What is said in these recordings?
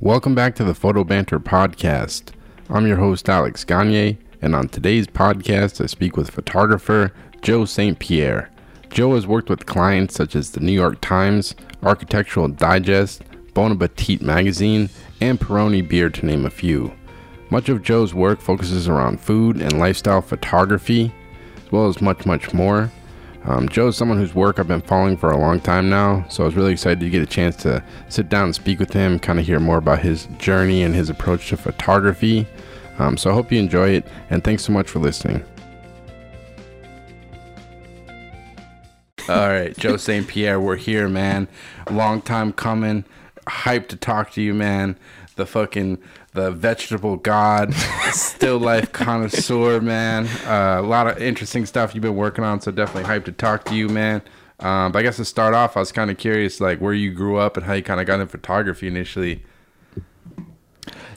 Welcome back to the Photo Banter Podcast. I'm your host, Alex Gagne, and on today's podcast, I speak with photographer Joe St. Pierre. Joe has worked with clients such as the New York Times, Architectural Digest, Bon Appetit Magazine, and Peroni Beer, to name a few. Much of Joe's work focuses around food and lifestyle photography, as well as much, much more. Um, Joe is someone whose work I've been following for a long time now, so I was really excited to get a chance to sit down and speak with him, kind of hear more about his journey and his approach to photography. Um, so I hope you enjoy it, and thanks so much for listening. All right, Joe St. Pierre, we're here, man. Long time coming. Hyped to talk to you, man. The fucking the vegetable god, still life connoisseur, man. Uh, a lot of interesting stuff you've been working on, so definitely hyped to talk to you, man. Um, but I guess to start off, I was kind of curious, like where you grew up and how you kind of got into photography initially.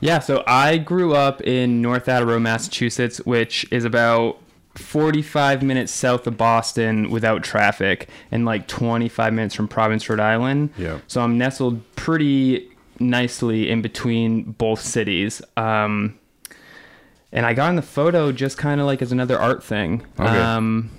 Yeah, so I grew up in North Attleboro, Massachusetts, which is about 45 minutes south of Boston without traffic and like 25 minutes from Providence, Rhode Island. Yeah. So I'm nestled pretty nicely in between both cities. Um, and I got in the photo just kind of like as another art thing. Okay. Um,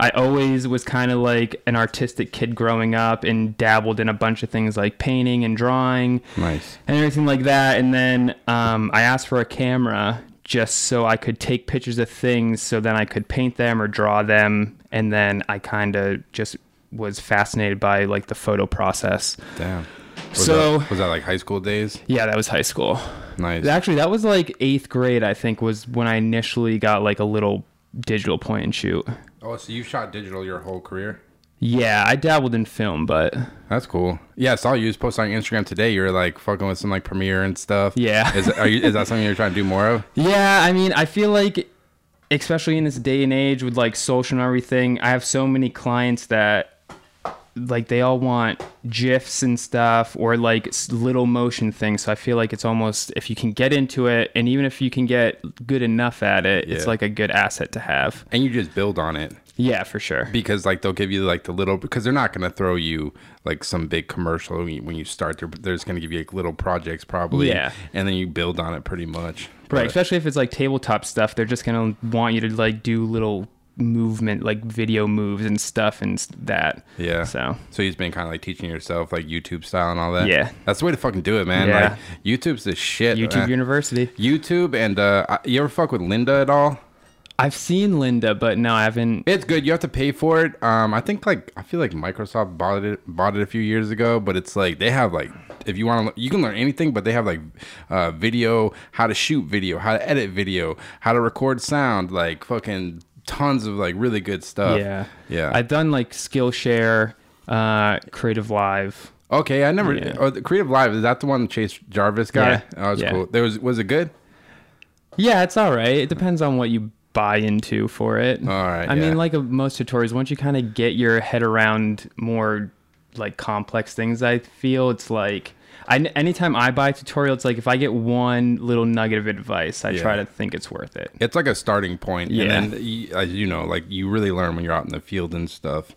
I always was kind of like an artistic kid growing up and dabbled in a bunch of things like painting and drawing Nice. and everything like that. And then um, I asked for a camera just so I could take pictures of things so then I could paint them or draw them. And then I kind of just was fascinated by like the photo process. Damn. Was So- that, was that like high school days? Yeah, that was high school. Nice. Actually, that was like eighth grade, I think, was when I initially got like a little digital point and shoot. oh, so you shot digital your whole career? Yeah, I dabbled in film, but That's cool. Yeah, I saw you just post on Instagram today. You're like fucking with some like Premiere and stuff. Yeah. Is are you, is that something you're trying to do more of? Yeah, I mean, I feel like, especially in this day and age with like social and everything, I have so many clients that like they all want gifs and stuff or like little motion things. So I feel like it's almost if you can get into it, and even if you can get good enough at it, it's like a good asset to have. And you just build on it Yeah, for sure. because like they'll give you like the little because they're not gonna throw you like some big commercial when you, when you start. They're, they're just gonna give you like little projects probably. Yeah. And then you build on it pretty much. Right, But- especially if it's like tabletop stuff, they're just gonna want you to like do little movement, like video moves and stuff and that. Yeah. So So you've been kind of like teaching yourself like YouTube style and all that. Yeah. That's the way to fucking do it, man. Yeah. Like YouTube's the shit. YouTube man. University. YouTube and uh, you ever fuck with Lynda at all? I've seen Lynda, but no, I haven't. It's good. You have to pay for it. Um, I think like I feel like Microsoft bought it bought it a few years ago, but it's like they have like if you want to you can learn anything, but they have like uh, video, how to shoot video, how to edit video, how to record sound, like fucking tons of like really good stuff. Yeah. yeah. I've done like Skillshare, uh, Creative Live. okay, I never. Yeah. Oh, the Creative Live is that the one Chase Jarvis guy? Yeah. Oh, was Yeah. cool. There was was it good? Yeah, it's all right. It depends on what you buy into for it. All right, I yeah. mean, like uh, most tutorials, once you kind of get your head around more like complex things, I feel it's like. I, anytime I buy a tutorial, it's like if I get one little nugget of advice, I try to think it's worth it. It's like a starting point, Yeah. and then as you know, like you really learn when you're out in the field and stuff.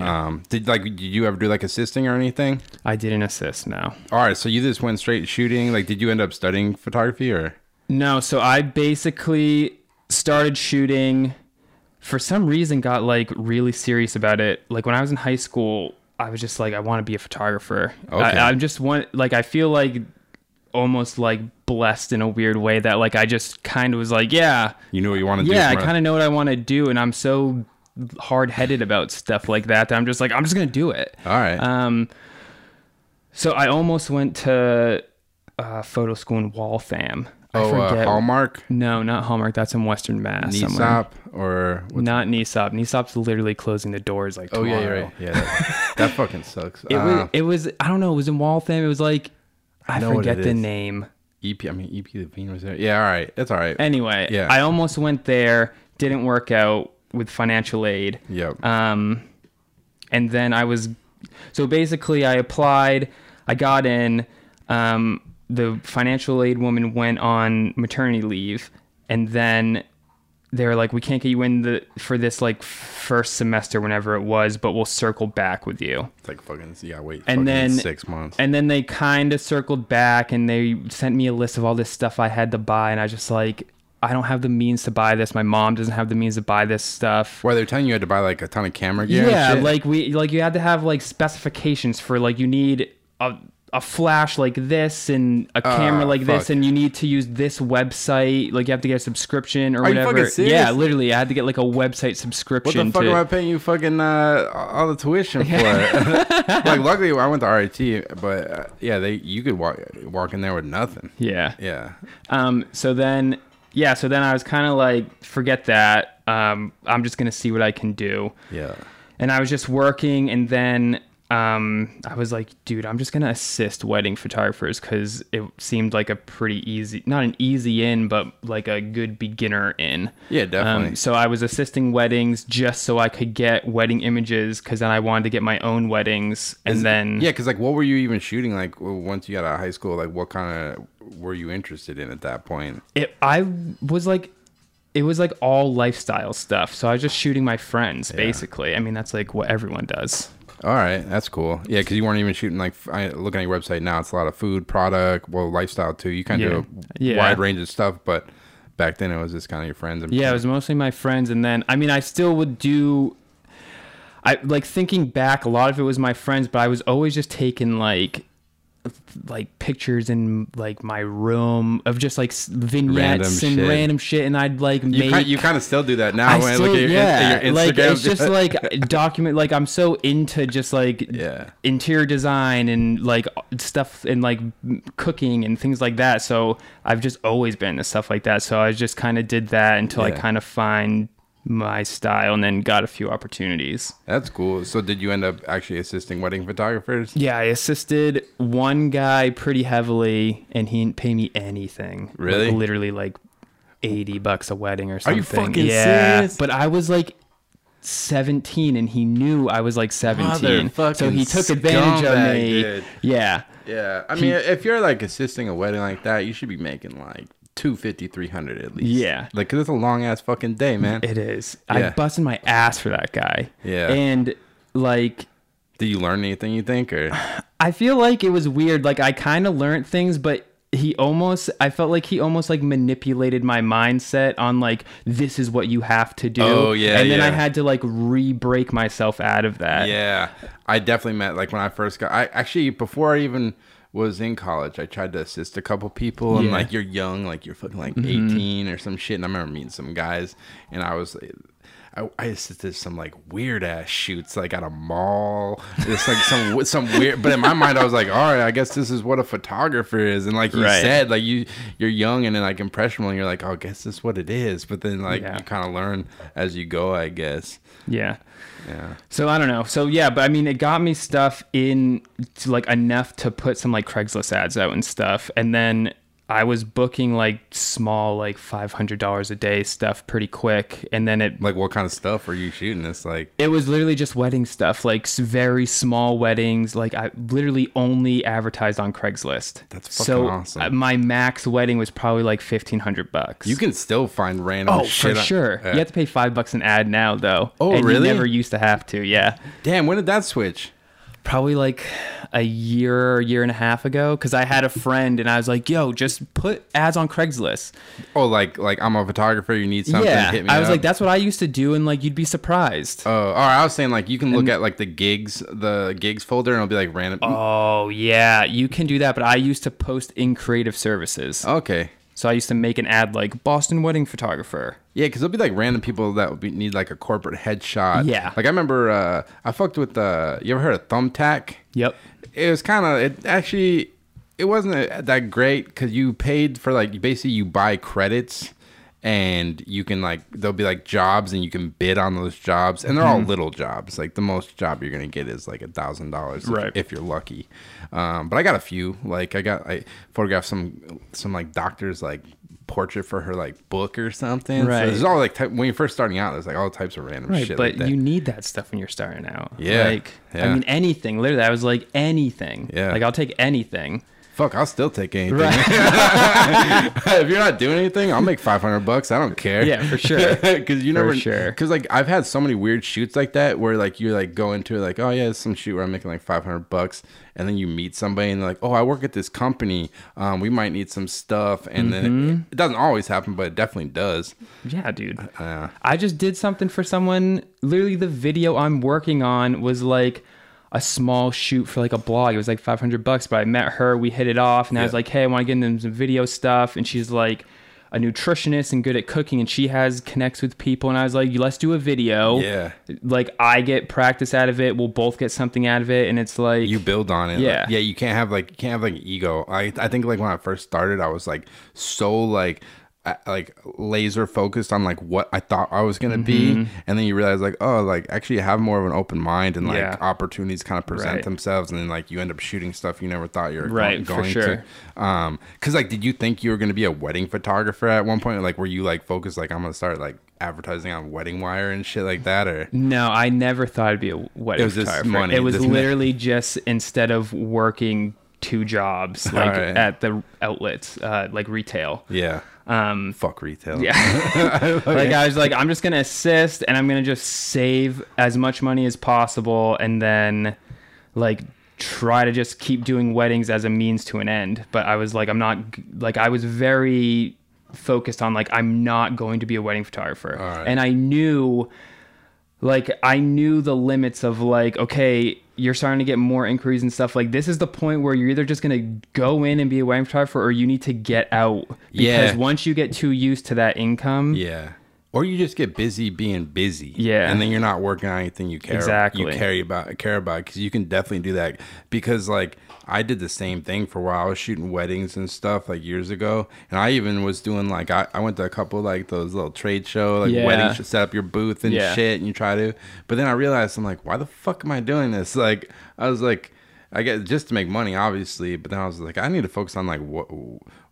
Um, did like did you ever do like assisting or anything? I didn't assist No. All right, so you just went straight shooting. Like, did you end up studying photography or? No, so I basically started shooting for some reason got like really serious about it. Like when I was in high school, I was just like I want to be a photographer. Okay. I, I just want like I feel like almost like blessed in a weird way that like I just kind of was like, yeah, You knew what you wanted to do yeah, I kind of know what I want to do and I'm so hard-headed about stuff like that that I'm just like I'm just going to do it. All right. Um, so I almost went to uh, photo school in Waltham. I oh, uh, forget- Hallmark, No, not Hallmark. That's in Western Mass. somewhere. Or Not NESOP. NESOP's literally closing the doors like oh tomorrow. yeah, right. Yeah, that, that fucking sucks. It Uh, was. It was. I don't know. It was in Waltham. It was like I, what forget the is. name. EP. I mean, EP Levine was there. Yeah, all right. That's all right. Anyway, Yeah. I almost went there. Didn't work out with financial aid. Yep. Um, and then I was, so basically I applied, I got in, um, the financial aid woman went on maternity leave and then they were like, we can't get you in the for this like first semester, whenever it was, but we'll circle back with you. It's like fucking yeah, wait, And fucking then- six months. And then they kind of circled back and they sent me a list of all this stuff I had to buy, and I just like, I don't have the means to buy this. My mom doesn't have the means to buy this stuff. Where they're telling you had to buy like a ton of camera gear. Yeah, like we like you had to have like specifications for like you need a a flash like this and a camera Ah, like this and you need to use this website like you have to get a subscription or Are whatever. Yeah, literally I had to get like a website subscription What the fuck to am I paying you fucking uh, all the tuition for? like, luckily I went to RIT, but uh, yeah, they you could walk walk in there with nothing. Yeah. Yeah, Um so then yeah, so then I was kind of like forget that. Um I'm just going to see what I can do. yeah. and I was just working, and then um, I was like, dude, I'm just gonna assist wedding photographers because it seemed like a pretty easy, not an easy in, but like a good beginner in. Yeah, definitely. Um, so I was assisting weddings just so I could get wedding images because then I wanted to get my own weddings, and then Yeah, because like, what were you even shooting? Like, once you got out of high school, like, what kind of were you interested in at that point? it, I was like. It was like all lifestyle stuff. So I was just shooting my friends, basically. I mean, that's like what everyone does. All right, that's cool. Yeah, because you weren't even shooting like I looking at your website now. It's a lot of food, product, well, lifestyle too. You kind of do a Yeah. wide range of stuff, but back then it was just kind of your friends. And Yeah, it was mostly my friends, and then I mean, I still would do. I like thinking back. A lot of it was my friends, but I was always just taking like, like pictures in like my room of just like vignettes Random and shit. random shit, and I'd like you make. kind, you kind of still do that now I when I look at your, yeah, your Instagram. like it's just like document. Like I'm so into just like Yeah. interior design and like stuff and like cooking and things like that. So I've just always been into stuff like that. So I just kind of did that until I kind of find my style and then got a few opportunities. That's cool. So did you end up actually assisting wedding photographers? Yeah, I assisted one guy pretty heavily and he didn't pay me anything. Like, Really? literally like 80 bucks a wedding or something. Are you fucking yeah. serious? But I was like 17 and he knew I was like 17. So he took advantage of me. dude. Yeah. Yeah, I mean, if you're like assisting a wedding like that, you should be making like 250 300 at least. Yeah. like 'cause it's a long ass fucking day, man. It is. I busted my ass for that guy. Yeah. And like Did you learn anything you think, or I feel like it was weird. Like I kind of learned things, but he almost I felt like he almost like manipulated my mindset on like this is what you have to do. Oh, yeah, And then I had to like re-break myself out of that. yeah, I definitely met like when I first got. I actually before I even was in college, I tried to assist a couple people, and like you're young, like you're fucking like Mm-hmm. 18 or some shit. And I remember meeting some guys, and I was. I, I assisted some like weird ass shoots like at a mall. It's like some some weird. But in my mind, I was like, all right, I guess this is what a photographer is. And like you Right. said, like you you're young and then like impressionable, and you're like, oh, I guess this is what it is. But then like Yeah. you kind of learn as you go, I guess. Yeah. Yeah. So I don't know. So yeah, but I mean, it got me stuff in to like enough to put some like Craigslist ads out and stuff, and then I was booking like small, like five hundred dollars a day stuff pretty quick, and then it Like what kind of stuff are you shooting? It's like it was literally just wedding stuff, like very small weddings. Like I literally only advertised on Craigslist. That's fucking so awesome. uh, my max wedding was probably like fifteen hundred bucks. you can still find random Oh, for on- sure. Yeah. You have to pay five bucks an ad now, though. Oh, and really? You never used to have to. Yeah. Damn, when did that switch? Probably like a year or year and a half ago because I had a friend and I was like, yo, just put ads on Craigslist. Oh, like like I'm a photographer. You need something. yeah. hit me I was up. like, that's what I used to do. And like, you'd be surprised. Oh, all right. I was saying like you can look at like the gigs, the gigs folder, and it'll be like random. oh, yeah. You can do that. But I used to post in creative services. Okay. So I used to make an ad like Boston wedding photographer. Yeah, because there'll be like random people that would be, need like a corporate headshot. Yeah. Like I remember, uh, I fucked with. Uh, you ever heard of Thumbtack? Yep. It was kind of. It actually. It wasn't that great because you paid for like basically you buy credits. And you can like there'll be like jobs and you can bid on those jobs and they're all Mm-hmm. little jobs. Like the most job you're gonna get is like a thousand dollars Right. if you're lucky. Um, but I got a few. Like I got I photographed some some like doctor's like portrait for her like book or something. So Right. there's all like type, when you're first starting out, there's like all types of random Right. shit. but like you need that stuff when you're starting out. Yeah, Like, yeah. I mean, anything. Literally, I was like, anything. Yeah. Like, I'll take anything. Fuck, I'll still take anything. Right. if you're not doing anything, I'll make 500 bucks. I don't care. Yeah, for sure. Because you For never, sure. Because like I've had so many weird shoots like that where like you like go into like, oh yeah, it's some shoot where I'm making like 500 bucks, and then you meet somebody and they're like, oh, I work at this company. Um, we might need some stuff, and then Mm-hmm. it, it doesn't always happen, but it definitely does. Yeah, dude. Uh, I just did something for someone. Literally, the video I'm working on was like a small shoot for like a blog. It was like 500 bucks, but I met her, we hit it off, and I was like, hey, I want to get into some video stuff. And she's like a nutritionist and good at cooking, and she has connects with people. And I was like, let's do a video. yeah, Like, I get practice out of it. We'll both get something out of it. And it's like, you build on it. Yeah. Like, yeah. You can't have like you can't have like ego. I I think like when I first started, I was like so like. Like laser focused on like what I thought I was gonna Mm-hmm. be, and then you realize like oh like actually you have more of an open mind and like Yeah. opportunities kind of present Right. themselves, and then like you end up shooting stuff you never thought you were Right, going sure. to. Um, cause like did you think you were gonna be a wedding photographer at one point? Like were you like focused like I'm gonna start like advertising on Wedding Wire and shit like that, or No, I never thought it'd be a wedding It was just money, It was literally just instead of working two jobs like Alright. at the outlets, uh, like retail. yeah, Um, fuck retail. yeah, like I was like, I'm just gonna assist, and I'm gonna just save as much money as possible, and then like try to just keep doing weddings as a means to an end. But I was like, I'm not like I was very focused on like I'm not going to be a wedding photographer, Alright. and I knew like I knew the limits of like okay you're starting to get more inquiries and stuff like this is the point where you're either just going to go in and be a wedding photographer or you need to get out because Yeah. once you get too used to that income Yeah. Or you just get busy being busy. Yeah. And then you're not working on anything you care Exactly. you care about care about because you can definitely do that because like I did the same thing for a while. I was shooting weddings and stuff like years ago, and I even was doing like I, I went to a couple like those little trade show like Yeah. weddings to set up your booth and Yeah. shit, and you try to. But then I realized I'm like, why the fuck am I doing this? Like I was like. I get just to make money, obviously, but then I was like, I need to focus on like what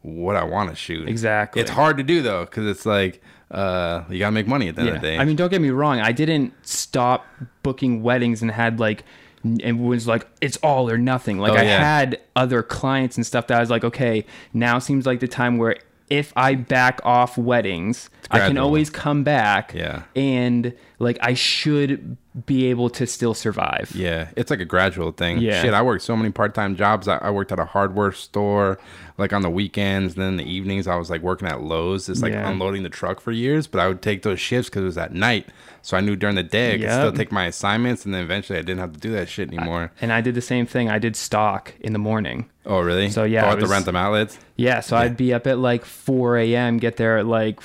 what I want to shoot. Exactly. It's hard to do though, because it's like uh, you gotta make money at the end of the day. I mean, don't get me wrong. I didn't stop booking weddings and had like, it was like, it's all or nothing. Like, Oh, I yeah. had other clients and stuff that I was like, okay, now seems like the time where if I back off weddings, I can always come back. Yeah. And like, I should be able to still survive. Yeah, it's like a gradual thing. Yeah. Shit, I worked so many part time jobs. I, I worked at a hardware store, like on the weekends. Then in the evenings, I was like working at Lowe's, just like Yeah. unloading the truck for years. But I would take those shifts because it was at night. So I knew during the day I could still take my assignments. And then eventually I didn't have to do that shit anymore. And I did the same thing. I did stock in the morning. oh, really? So, yeah, Oh, I to was- rent them outlets? Yeah, so I'd be up at like 4 a.m., get there at like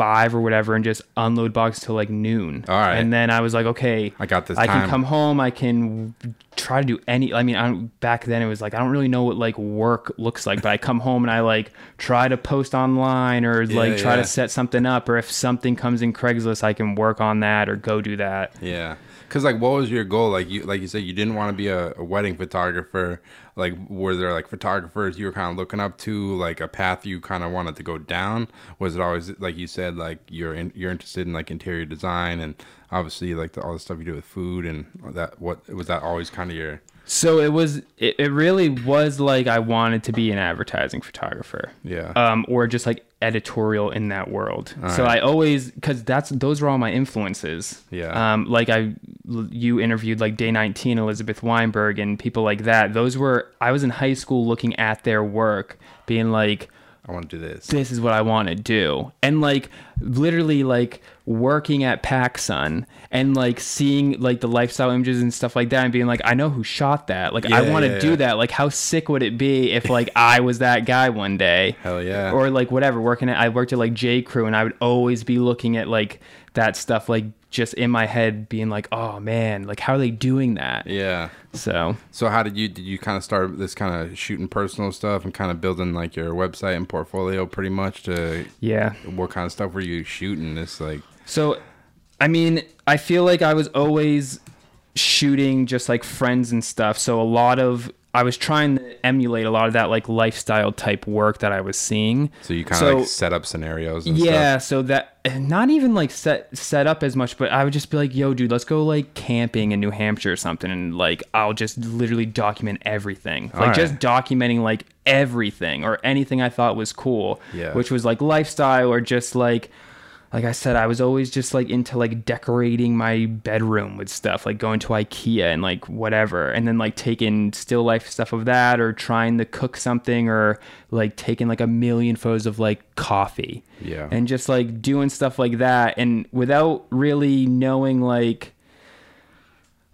5 or whatever, and just unload boxes till like noon. All right. And then I was like, okay, I got this I time. can come home. I can try to do any. I mean, I don't, back then it was like I don't really know what like work looks like, but I come home and I like try to post online or like try yeah. to set something up, or if something comes in Craigslist, I can work on that or go do that. Yeah. Cause like, what was your goal? Like you, like you said, you didn't want to be a, a wedding photographer. Like, were there like photographers you were kind of looking up to, like a path you kind of wanted to go down? Was it always like you said, like you're in, you're interested in like interior design and obviously like the, all the stuff you do with food and that? What was that always kind of your? So it was. It, it really was like I wanted to be an advertising photographer. Yeah. um, or just like editorial in that world. so right. I always because that's those were all my influences. Yeah. Um, like I, you interviewed like Day 19, Elizabeth Weinberg, and people like that. Those were I was in high school looking at their work, being like, I want to do this. this is what I want to do. And like literally like working at PacSun and like seeing like the lifestyle images and stuff like that and being like, I know who shot that. Like I Yeah, want to yeah, do yeah. that. Like how sick would it be if like I was that guy one day? Hell yeah. Or like whatever, working at I worked at like J Crew and I would always be looking at like that stuff like just in my head being like, oh man, like how are they doing that? yeah. So So how did you did you kind of start this kind of shooting personal stuff and kind of building like your website and portfolio pretty much to yeah. what kind of stuff were you shooting? This like So, I mean, I feel like I was always shooting just like friends and stuff. So a lot of I was trying to emulate a lot of that like lifestyle type work that I was seeing. So you kind of So- like set up scenarios and Yeah, stuff. so that not even like set set up as much, but I would just be like, "Yo, dude, let's go like camping in New Hampshire or something," and like I'll just literally document everything, like Alright. just documenting like everything or anything I thought was cool, Yeah. which was like lifestyle or just like. Like I said, I was always just like into like decorating my bedroom with stuff, like going to IKEA and like whatever, and then like taking still life stuff of that, or trying to cook something, or like taking like a million photos of like coffee Yeah. and just like doing stuff like that and without really knowing like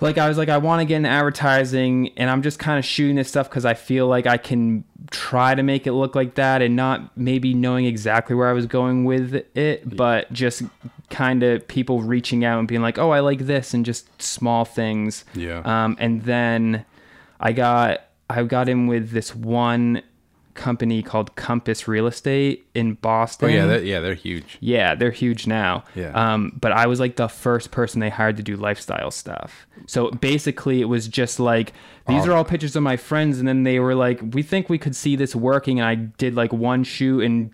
like I was like I want to get into advertising and I'm just kind of shooting this stuff cuz I feel like I can try to make it look like that and not maybe knowing exactly where I was going with it but just kind of people reaching out and being like oh I like this and just small things Yeah. um and then I got I got in with this one company called Compass Real Estate in Boston. oh yeah, they're, yeah, they're huge. Yeah, they're huge now. Yeah. Um, but I was like the first person they hired to do lifestyle stuff. So basically, it was just like these are all pictures of my friends, and then they were like, "We think we could see this working." And I did like one shoot, and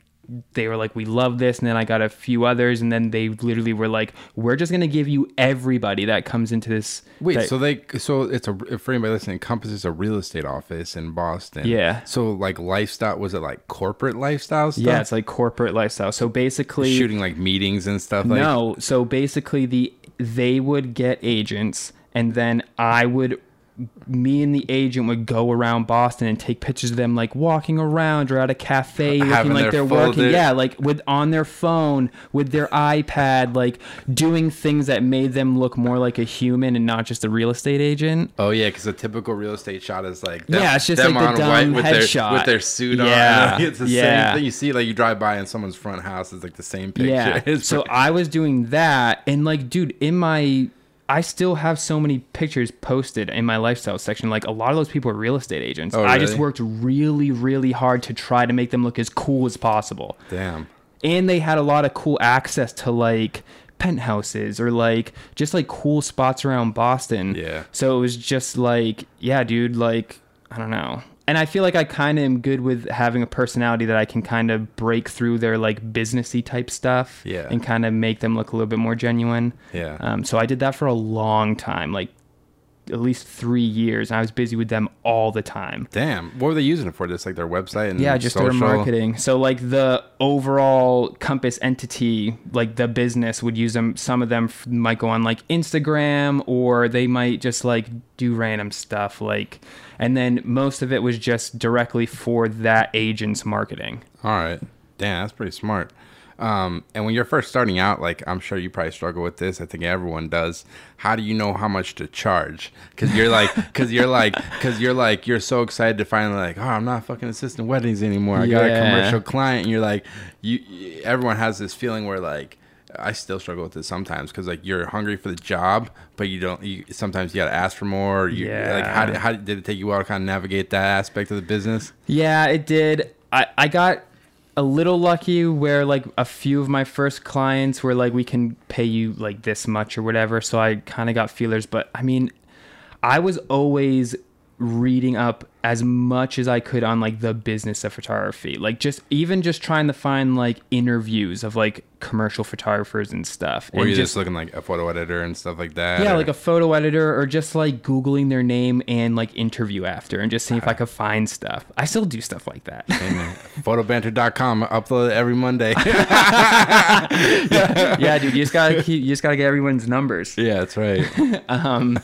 they were like, "We love this." And then I got a few others, and then they literally were like, "We're just gonna give you everybody that comes into this." Wait, that- so they so it's a for anybody listening, Compass is a real estate office in Boston. Yeah. So like lifestyle was it like corporate lifestyle stuff? yeah, it's like corporate lifestyle. So basically, shooting like meetings and stuff like no, so basically the they would get agents and then I would me and the agent would go around Boston and take pictures of them like walking around or at a cafe looking Having like they're working. Yeah, like with on their phone, with their iPad, like doing things that made them look more like a human and not just a real estate agent. Oh yeah, because a typical real estate shot is like Yeah, it's just them like the dumb with their headshot. with their suit Yeah, on. It's the yeah. same thing. You see, like you drive by in someone's front house, it's like the same picture. Yeah. So I was doing that, and like, dude, in my, I still have so many pictures posted in my lifestyle section. Like, a lot of those people are real estate agents. Oh, really? I just worked really, really hard to try to make them look as cool as possible. damn. And they had a lot of cool access to like penthouses or like just like cool spots around Boston. Yeah. So it was just like, yeah, dude, like, I don't know. And I feel like I kind of am good with having a personality that I can kind of break through their like businessy type stuff Yeah. and kind of make them look a little bit more genuine. Yeah. Um, so I did that for a long time, like at least three years. And I was busy with them all the time. Damn. What were they using it for? Just like their website and Yeah, just their marketing. So like the overall Compass entity, like the business would use them. Some of them f- might go on like Instagram, or they might just like do random stuff. Like, and then most of it was just directly for that agent's marketing. All right. Damn, that's pretty smart. Um, and when you're first starting out, like I'm sure you probably struggle with this. I think everyone does. How do you know how much to charge? Because you're like, because you're like, because you're like, you're so excited to finally like, oh, I'm not fucking assisting weddings anymore. I got a commercial client, and you're like, you- Everyone has this feeling where like. I still struggle with this sometimes because like you're hungry for the job, but you don't. You, sometimes you gotta ask for more. You, Like how did, how did it take you a while to kind of navigate that aspect of the business? Yeah, it did. I, I got a little lucky where like a few of my first clients were like, we can pay you like this much or whatever. So I kind of got feelers. But I mean, I was always reading up as much as I could on like the business of photography. Like just even just trying to find like interviews of like commercial photographers and stuff. Or and you just looking like a photo editor and stuff like that? yeah, or- like a photo editor or just like Googling their name and like interview after and just seeing if I could find stuff. I still do stuff like that. Photobanter.com. Upload it every Monday. yeah, dude, you just gotta keep, you just gotta get everyone's numbers. yeah, that's right. Um,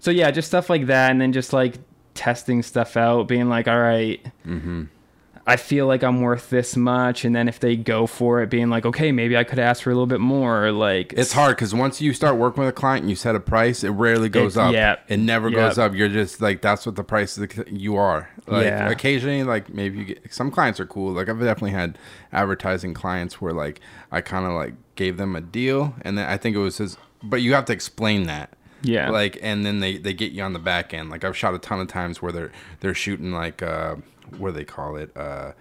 so yeah, just stuff like that, and then just like testing stuff out, being like, all right, Mm-hmm. I feel like I'm worth this much, and then if they go for it, being like, okay, maybe I could ask for a little bit more. Like, It's hard because once you start working with a client and you set a price, it rarely goes It- up. yeah. It never Yep. goes up. You're just like, that's what the price of the, you are. Like, Yeah. occasionally, like, maybe you get some clients are cool. Like, I've definitely had advertising clients where, like, I kind of like gave them a deal, and then I think it was his, but you have to explain that. Yeah. Like, and then they, they get you on the back end. Like, I've shot a ton of times where they're, they're shooting, like, uh, what do they call it? Uh,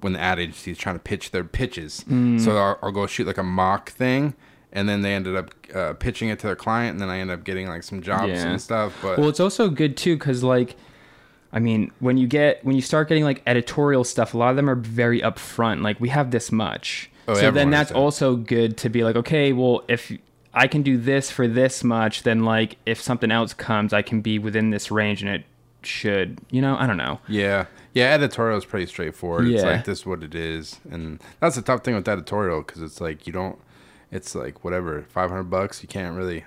when the ad agency is trying to pitch their pitches. Mm. So I'll, I'll go shoot like a mock thing, and then they ended up uh, pitching it to their client, and then I end up getting like some jobs Yeah. and stuff. But well, it's also good too, cause like. I mean, when you get when you start getting like editorial stuff, a lot of them are very upfront. Like we have this much. Oh, so then that's that. also good to be like, okay, well, if I can do this for this much, then like if something else comes, I can be within this range, and it should, you know, I don't know. Yeah. Yeah, editorial is pretty straightforward. Yeah. It's like this is what it is. And that's the tough thing with editorial because it's like you don't, it's like whatever, 500 bucks. You can't really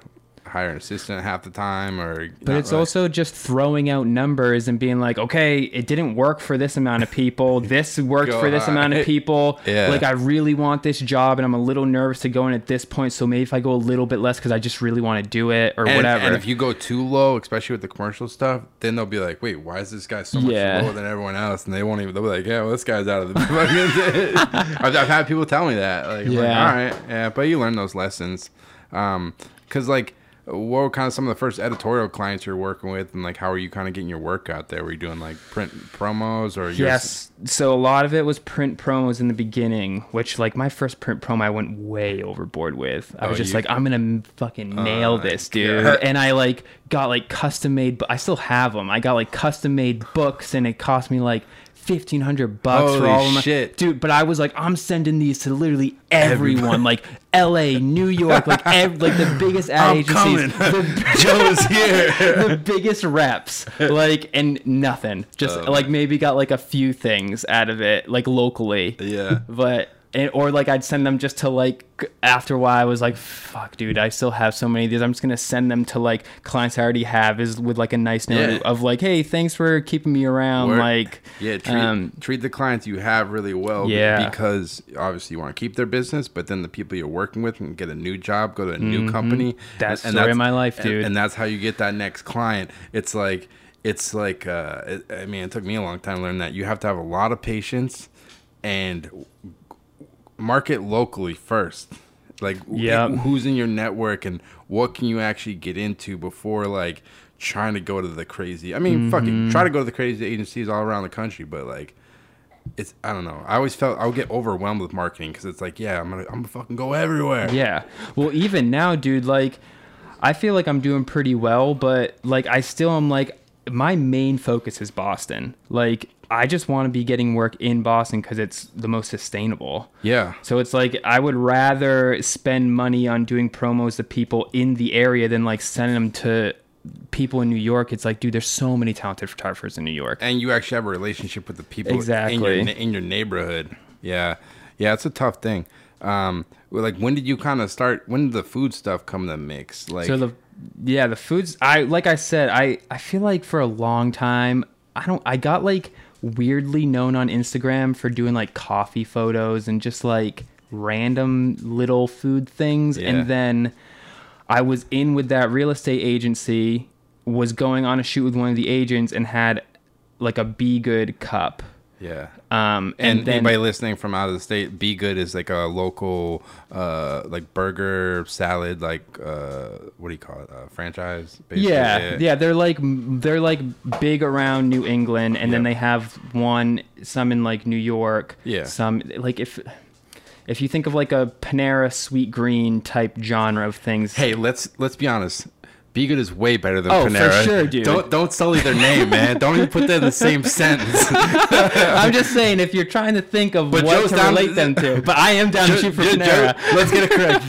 hire an assistant half the time or. But it's also just throwing out numbers and being like, okay, it didn't work for this amount of people. This worked for this amount of people. Yeah. Like, I really want this job and I'm a little nervous to go in at this point. So maybe if I go a little bit less because I just really want to do it or and, whatever. And if you go too low, especially with the commercial stuff, then they'll be like, "Wait, why is this guy so much Yeah. lower than everyone else?" And they won't even. They'll be like, "Yeah, well, this guy's out of the." I've, I've had people tell me that. Like, I'm like, Yeah. all right, yeah, but you learn those lessons, um, because like. What were kind of some of the first editorial clients you're working with, and like how are you kind of getting your work out there? Were you doing like print promos or Yes. So a lot of it was print promos in the beginning, which like my first print promo I went way overboard with. I oh, was Oh, just you- like, I'm gonna fucking oh nail my this, dude. God. And I like got like custom made. But I still have them. I got like custom made books, and it cost me like. Fifteen hundred bucks for all of them, shit. dude. But I was like, I'm sending these to literally everyone, like L.A., New York, like ev- like the biggest ad I'm agencies, coming. the Joe's here. the biggest reps like and nothing just Oh, like maybe got like a few things out of it like locally yeah. but and, or like i'd send them just to like after a while i was like fuck dude i still have so many of these i'm just gonna send them to like clients i already have is with like a nice note Yeah. of like hey thanks for keeping me around Word. like Yeah, treat, um, treat the clients you have really well. Yeah. Because obviously you want to keep their business, but then the people you're working with can get a new job, go to a new company. Mm-hmm. That's the story of my life, and- dude. And, that's how you get that next client. It's like, it's like, uh, it, I mean, it took me a long time to learn that you have to have a lot of patience and market locally first. Like, Yep. who's in your network and what can you actually get into before like trying to go to the crazy. I mean, Mm-hmm. fucking try to go to the crazy agencies all around the country, but like. It's I don't know. I always felt I would get overwhelmed with marketing because it's like, yeah, I'm gonna I'm gonna fucking go everywhere. Yeah. Well, even now, dude, like, I feel like I'm doing pretty well, but like, I still am like, my main focus is Boston. Like, I just want to be getting work in Boston because it's the most sustainable. Yeah. So it's like I would rather spend money on doing promos to people in the area than like sending them to people in New York. It's like, dude, there's so many talented photographers in New York. and you actually have a relationship with the people Exactly. in your, in your neighborhood. Yeah, yeah, it's a tough thing. Um, like when did you kind of start? When did the food stuff come to mix? Like, So the yeah, the foods I like I said, I I feel like for a long time I don't I got like weirdly known on Instagram for doing like coffee photos and just like random little food things Yeah. and then I was in with that real estate agency was going on a shoot with one of the agents and had like a B Good cup. Yeah. Um And, and, then anybody listening from out of the state, B Good is like a local, uh, like burger salad, like uh, what do you call it? Uh, franchise. basically. Yeah, yeah, they're like they're like big around New England, and then they have one some in like New York. Yeah. some like if if you think of like a Panera Sweetgreen type genre of things. Hey, let's let's be honest. B Good is way better than Oh, for sure, dude. Don't don't sully their name, man. Don't even put that in the same sentence. I'm just saying if you're trying to think of But what Joe's to down- relate them to, but I am down to shoot for Joe- Panera, Joe- let's get it correct.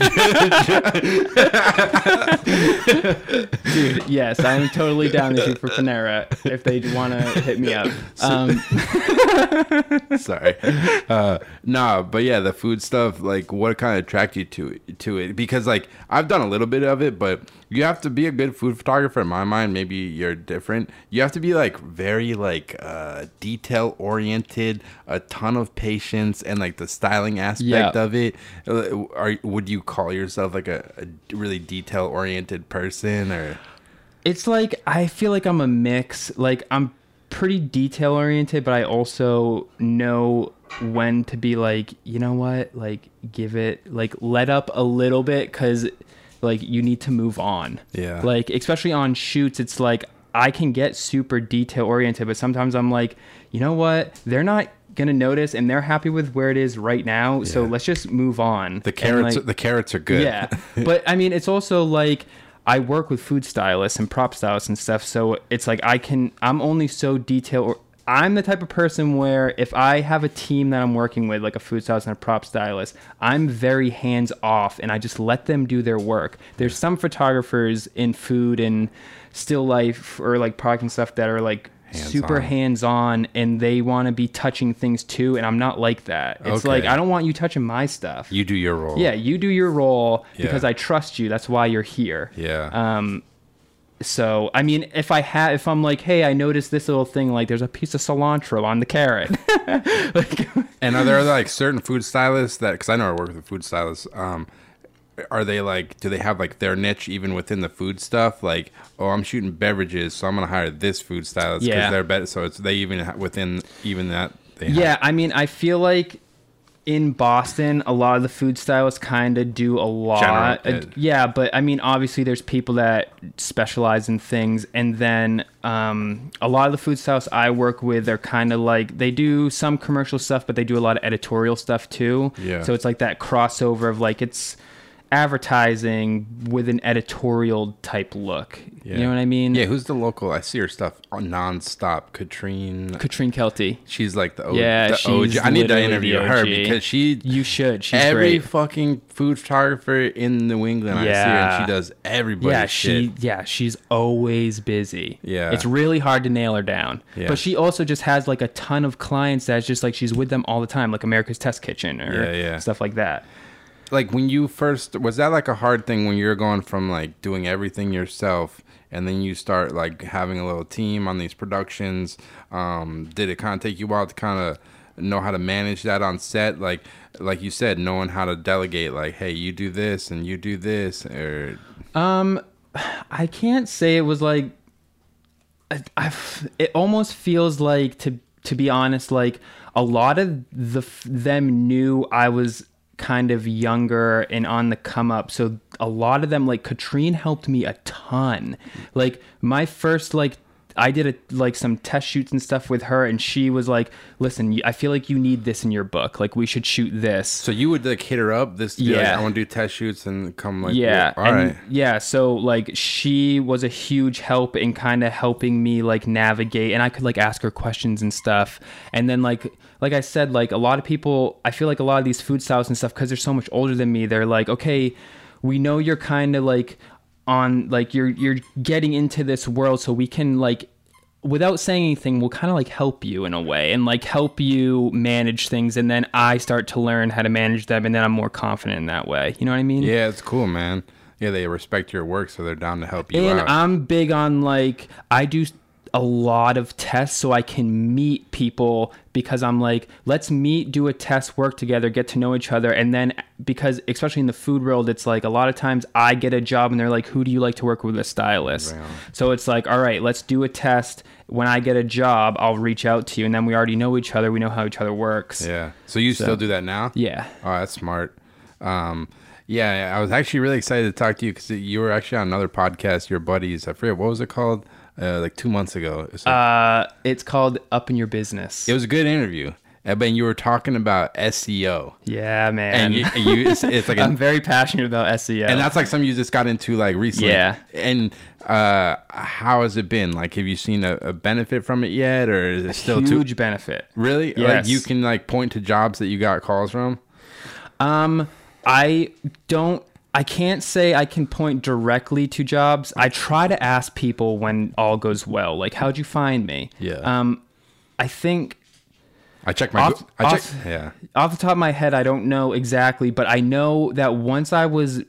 dude. Yes, I am totally down to shoot for Panera if they want to hit me up. Um, Sorry. Uh, nah, but yeah, the food stuff. Like, what kind of attracted you to it, to it? Because like I've done a little bit of it, but you have to be a good food photographer. In my mind, maybe you're different. You have to be like very like uh, detail oriented, a ton of patience, and like the styling aspect Yeah. of it. Uh, Are would you call yourself like a, a really detail oriented person or? it's like I feel like I'm a mix. Like I'm pretty detail oriented, but I also know when to be like, you know what? Like give it like let up a little bit cuz like you need to move on. Yeah. Like especially on shoots it's like I can get super detail oriented, but sometimes I'm like, you know what? They're not gonna notice and they're happy with where it is right now Yeah. so let's just move on The carrots, like, the carrots are good. yeah, but I mean, it's also like I work with food stylists and prop stylists and stuff, so it's like I can. I'm only so detailed. I'm the type of person where if I have a team that I'm working with, like a food stylist and a prop stylist, I'm very hands off and I just let them do their work. There's some photographers in food and still life or like product and stuff that are like super Hands-on. hands on and they want to be touching things too. And I'm not like that. It's Okay. like, I don't want you touching my stuff. You do your role. yeah, you do your role Yeah. because I trust you. That's why you're here. Yeah. Um, so I mean, if I have, if I'm like, hey, I noticed this little thing, like there's a piece of cilantro on the carrot. like, And are there like certain food stylists that? Because I know I work with a food stylist. Um, are they like? Do they have like their niche even within the food stuff? Like, oh, I'm shooting beverages, so I'm gonna hire this food stylist because Yeah. they're better. So it's they even within even that. They have- yeah, I mean, I feel like in Boston, a lot of the food stylists kind of do a lot. Uh, yeah, but I mean, obviously, there's people that specialize in things, and then um, a lot of the food stylists I work with are kind of like they do some commercial stuff, but they do a lot of editorial stuff too. Yeah. So it's like that crossover of like it's advertising with an editorial type look. Yeah. You know what I mean? Yeah, who's the local? I see her stuff on nonstop. Catrine. Catrine Kelty. She's like the, o- Yeah, the she's OG. I need to interview her because she You should. She's every great. fucking food photographer in New England I see her and Yeah. she does everybody's yeah, shit. she yeah, she's always busy. Yeah. It's really hard to nail her down. Yeah. But she also just has like a ton of clients that's just like she's with them all the time, like America's Test Kitchen or Yeah, yeah. stuff like that. Like when you first was that like a hard thing when you're going from like doing everything yourself and then you start like having a little team on these productions? Um did it kind of take you a while to kind of know how to manage that on set? Like like you said knowing how to delegate like hey you do this and you do this or Um I can't say it was like I, I've, it almost feels like to to be honest like a lot of the them knew I was kind of younger and on the come up. So a lot of them like Catrine helped me a ton. Like my first like I did a, like some test shoots and stuff with her and she was like listen I feel like you need this in your book. Like we should shoot this. So you would like hit her up this be like, Yeah. i want to do test shoots and come like yeah all and right yeah so like she was a huge help in kind of helping me like navigate and i could like ask her questions and stuff. And then like like i said like a lot of people i feel like a lot of these food stylists and stuff because they're so much older than me they're like okay we know you're kind of like on like you're you're getting into this world so we can like without saying anything we'll kind of like help you in a way and like help you manage things and then i start to learn how to manage them and then i'm more confident in that way. You know what i mean? Yeah it's cool man. Yeah they respect your work so they're down to help you and out. I'm big on like I do a lot of tests so I can meet people because I'm like, let's meet, do a test, work together, get to know each other, and then because especially in the food world, it's like a lot of times I get a job and they're like, who do you like to work with a stylist? On. So it's like, all right, let's do a test. When I get a job, I'll reach out to you, and then we already know each other. We know how each other works. yeah so you still do that now Yeah. Oh, that's smart. Um, yeah, I was actually really excited to talk to you because you were actually on another podcast, your buddies. I forget what was it called, uh, like two months ago. It's like- Uh, it's called Up in Your Business. it was a good interview. Uh, But you were talking about SEO, yeah, man. and you, you it's, it's like, I'm very passionate about SEO. and that's like something you just got into like recently. Yeah. And uh, how has it been? Like, have you seen a, a benefit from it yet, or is it still too huge benefit. really? Like, you can like point to jobs that you got calls from. Um, I don't. I can't say I can point directly to jobs. I try to ask people when all goes well, like, "How'd you find me?" Yeah. Um, I think I check my. Off- I check. off- yeah. off the top of my head, I don't know exactly, but I know that once I was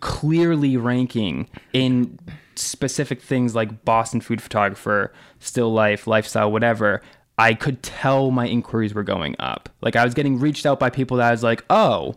clearly ranking in specific things like Boston food photographer, still life, lifestyle, whatever, I could tell my inquiries were going up. Like I was getting reached out by people that I was like, oh,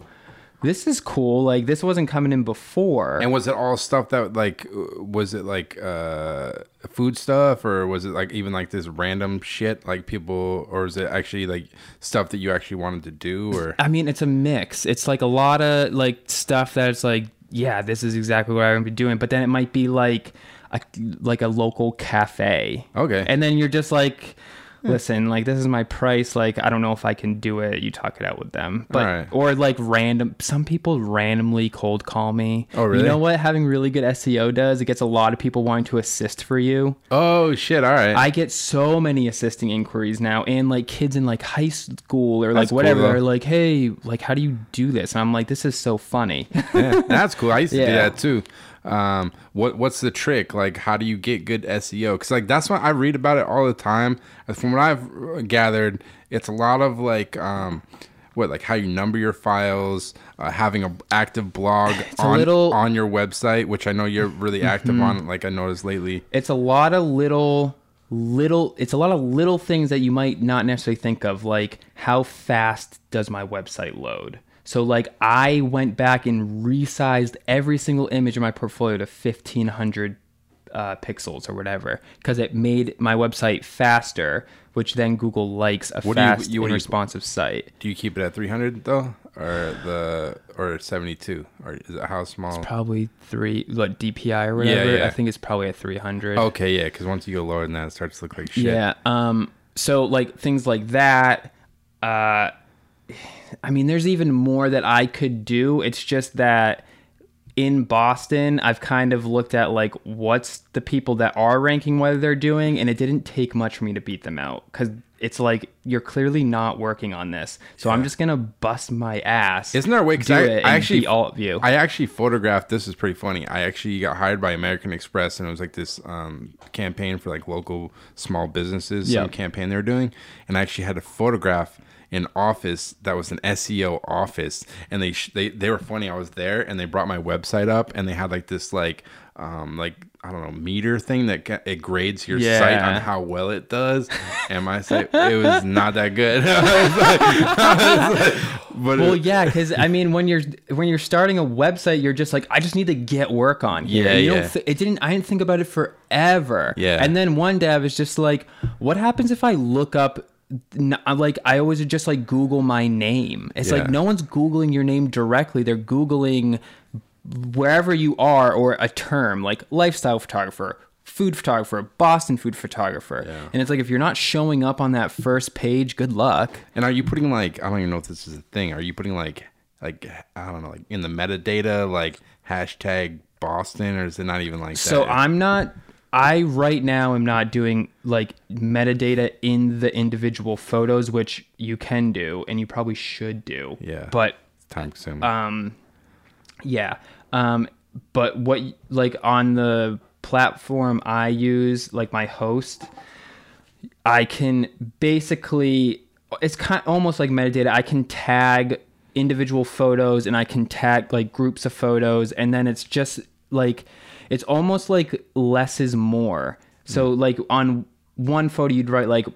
this is cool. Like this wasn't coming in before. And was it all stuff that like uh, was it like uh food stuff or was it like even like this random shit like people or is it actually like stuff that you actually wanted to do or I mean, it's a mix. It's like a lot of like stuff that it's like, yeah, this is exactly what I'm gonna be doing. But then it might be like a like a local cafe. Okay. And then you're just like, listen, like this is my price. Like I don't know if I can do it. You talk it out with them, but Alright. or like random. Some people randomly cold call me. Oh, really? You know what? Having really good SEO does. It gets a lot of people wanting to assist for you. Oh shit! All right. I get so many assisting inquiries now, and like kids in like high school or like That's whatever though. are like, "Hey, like, how do you do this?" And I'm like, "This is so funny." yeah, that's cool. I used to do that too. Um, what what's the trick? Like, how do you get good SEO? Because like that's what I read about it all the time. From what I've gathered, it's a lot of like um, what like how you number your files, uh, having a active blog a on little- on your website, which I know you're really active on. Like I noticed lately. it's a lot of little little it's a lot of little things that you might not necessarily think of like how fast does my website load so like i went back and resized every single image in my portfolio to 1500 uh, pixels or whatever because it made my website faster which then google likes a What do you- fast you- and responsive site Do you keep it at 300 though, or the or 72, or is it how small? probably three what dpi or whatever Yeah, yeah. i think it's probably at 300 Okay, yeah, because once you go lower than that, it starts to look like shit. Yeah. Um. So like things like that. Uh, I mean, there's even more that I could do. It's just that in Boston, I've kind of looked at like what's the people that are ranking, what they're doing, and it didn't take much for me to beat them out because it's like you're clearly not working on this. So I'm just gonna bust my ass. Isn't there a way? 'cause do I, I actually all of you. I actually photographed. This is pretty funny. I actually got hired by American Express, and it was like this um, campaign for like local small businesses. Some campaign they were doing, and I actually had to photograph an office that was an SEO office, and they sh- they they were funny. I was there, and they brought my website up, and they had like this like um like I don't know meter thing that it grades your site on how well it does, and my site it was not that good. Like- like- but Well, it- yeah, because I mean, when you're when you're starting a website, you're just like, I just need to get work on here. Yeah, And you yeah. Don't th- it didn't. I didn't think about it forever. Yeah. And then one day I was just like, what happens if I look up? Like I always just like Google my name. It's Yeah. like no one's googling your name directly. They're googling wherever you are or a term like lifestyle photographer, food photographer, Boston food photographer. Yeah. And it's like if you're not showing up on that first page, good luck. And are you putting like I don't even know if this is a thing. Are you putting like like I don't know like in the metadata like hashtag Boston or is it not even like that? So that? I'm not. I right now am not doing like metadata in the individual photos, which you can do and you probably should do. Yeah. But time consuming. um, yeah. Um, but what like on the platform I use, like my host, I can basically it's kind of almost like metadata. I can tag individual photos and I can tag like groups of photos and then it's just like it's almost like less is more. So like on one photo you'd write like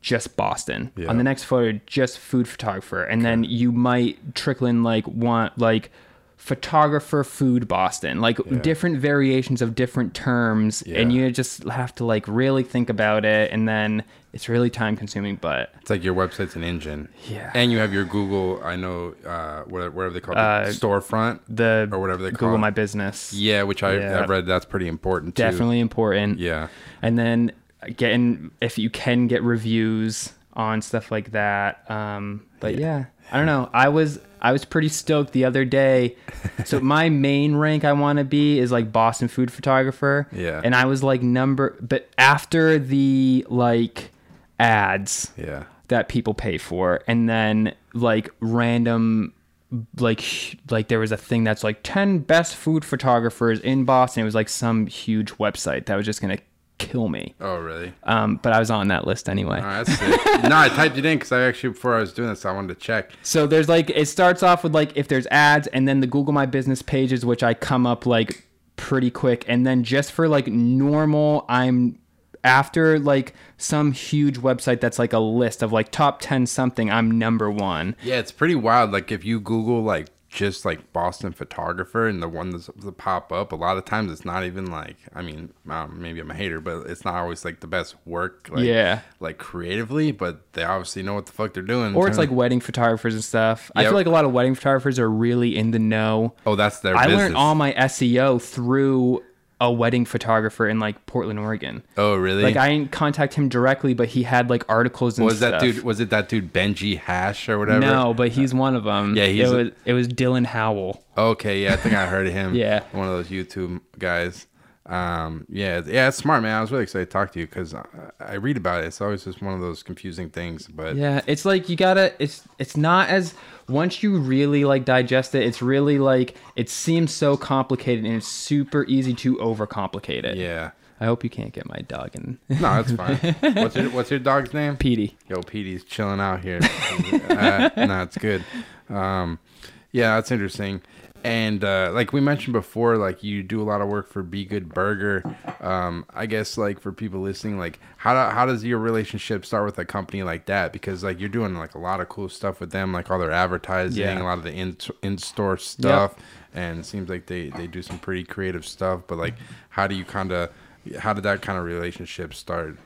just Boston. Yeah. On the next photo just food photographer and then you might trickle in like one like photographer food Boston. Like different variations of different terms and you just have to like really think about it and then it's really time consuming but it's like your website's an engine. Yeah. And you have your Google. I know uh, whatever, whatever they call it, Uh, storefront the or whatever they call Google it. My Business. Yeah, which I Yeah. I've read that's pretty important too. Definitely important. Yeah. And then getting if you can get reviews on stuff like that. Um but yeah. I don't know. I was I was pretty stoked the other day. so my main rank I want to be is like Boston food photographer. Yeah. And I was like number but after the like ads Yeah. that people pay for and then like random like like there was a thing that's like 10 best food photographers in Boston it was like some huge website that was just going to kill me Oh really? um but I was on that list anyway right, that's sick. no, I typed it in because I actually before I was doing this, I wanted to check. so there's like it starts off with like if there's ads and then the Google My Business pages which I come up like pretty quick and then just for like normal I'm after like some huge website that's like a list of like top 10 something I'm number 1 Yeah, it's pretty wild. Like if you Google like just like Boston photographer and the one that's that pop up, a lot of times it's not even like I mean, um, maybe I'm a hater, but it's not always like the best work. Like, Yeah. Like creatively, but they obviously know what the fuck they're doing. or it's like wedding photographers and stuff. I feel like a lot of wedding photographers are really in the know. oh, that's their. I business. learned all my SEO through a wedding photographer in like Portland, Oregon. Oh, really? Like I didn't contact him directly, but he had like articles and was stuff. that dude? Was it that dude Benj Haisch or whatever? No, but he's uh, one of them. Yeah, he's it a- was it was Dylan Howell. Okay, yeah, I think I heard of him. Yeah. one of those YouTube guys. Um, yeah, yeah, it's smart, man. I was really excited to talk to you because I, I read about it. It's always just one of those confusing things, but Yeah, it's like you gotta. It's it's not as once you really like digest it. It's really like it seems so complicated and it's super easy to overcomplicate it. yeah. I hope you can't get my dog in. No, that's fine. what's your What's your dog's name? Petey. Yo, Petey's chilling out here. uh, no, it's good. Um, yeah, that's interesting. And uh, like we mentioned before, like you do a lot of work for B Good Burger. Um, I guess like for people listening, like how do, how does your relationship start with a company like that? Because like you're doing like a lot of cool stuff with them, like all their advertising, Yeah. a lot of the in in store stuff, and it seems like they they do some pretty creative stuff. But like, how do you kind of how did that kind of relationship start?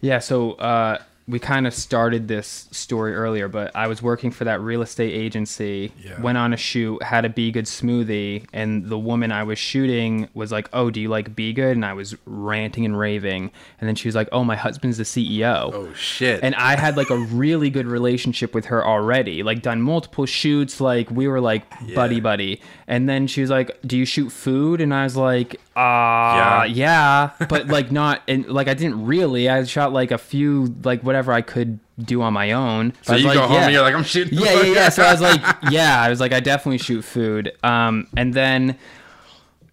Yeah, so uh, we kind of started this story earlier, but I was working for that real estate agency, Yeah. went on a shoot, had a B Good smoothie, and the woman I was shooting was like, Oh, do you like B Good? And I was ranting and raving. And then she was like, Oh, my husband's the CEO. Oh shit! And I had like a really good relationship with her already, like done multiple shoots, like we were like buddy buddy. And then she was like, "Do you shoot food?" And I was like, "Uh, yeah, but like not." And like I didn't really. I shot like a few, like whatever I could do on my own. so was you like, go home yeah. and you're like, I'm shooting. yeah, yeah, yeah. So I was like, yeah, I was like, I definitely shoot food. Um, and then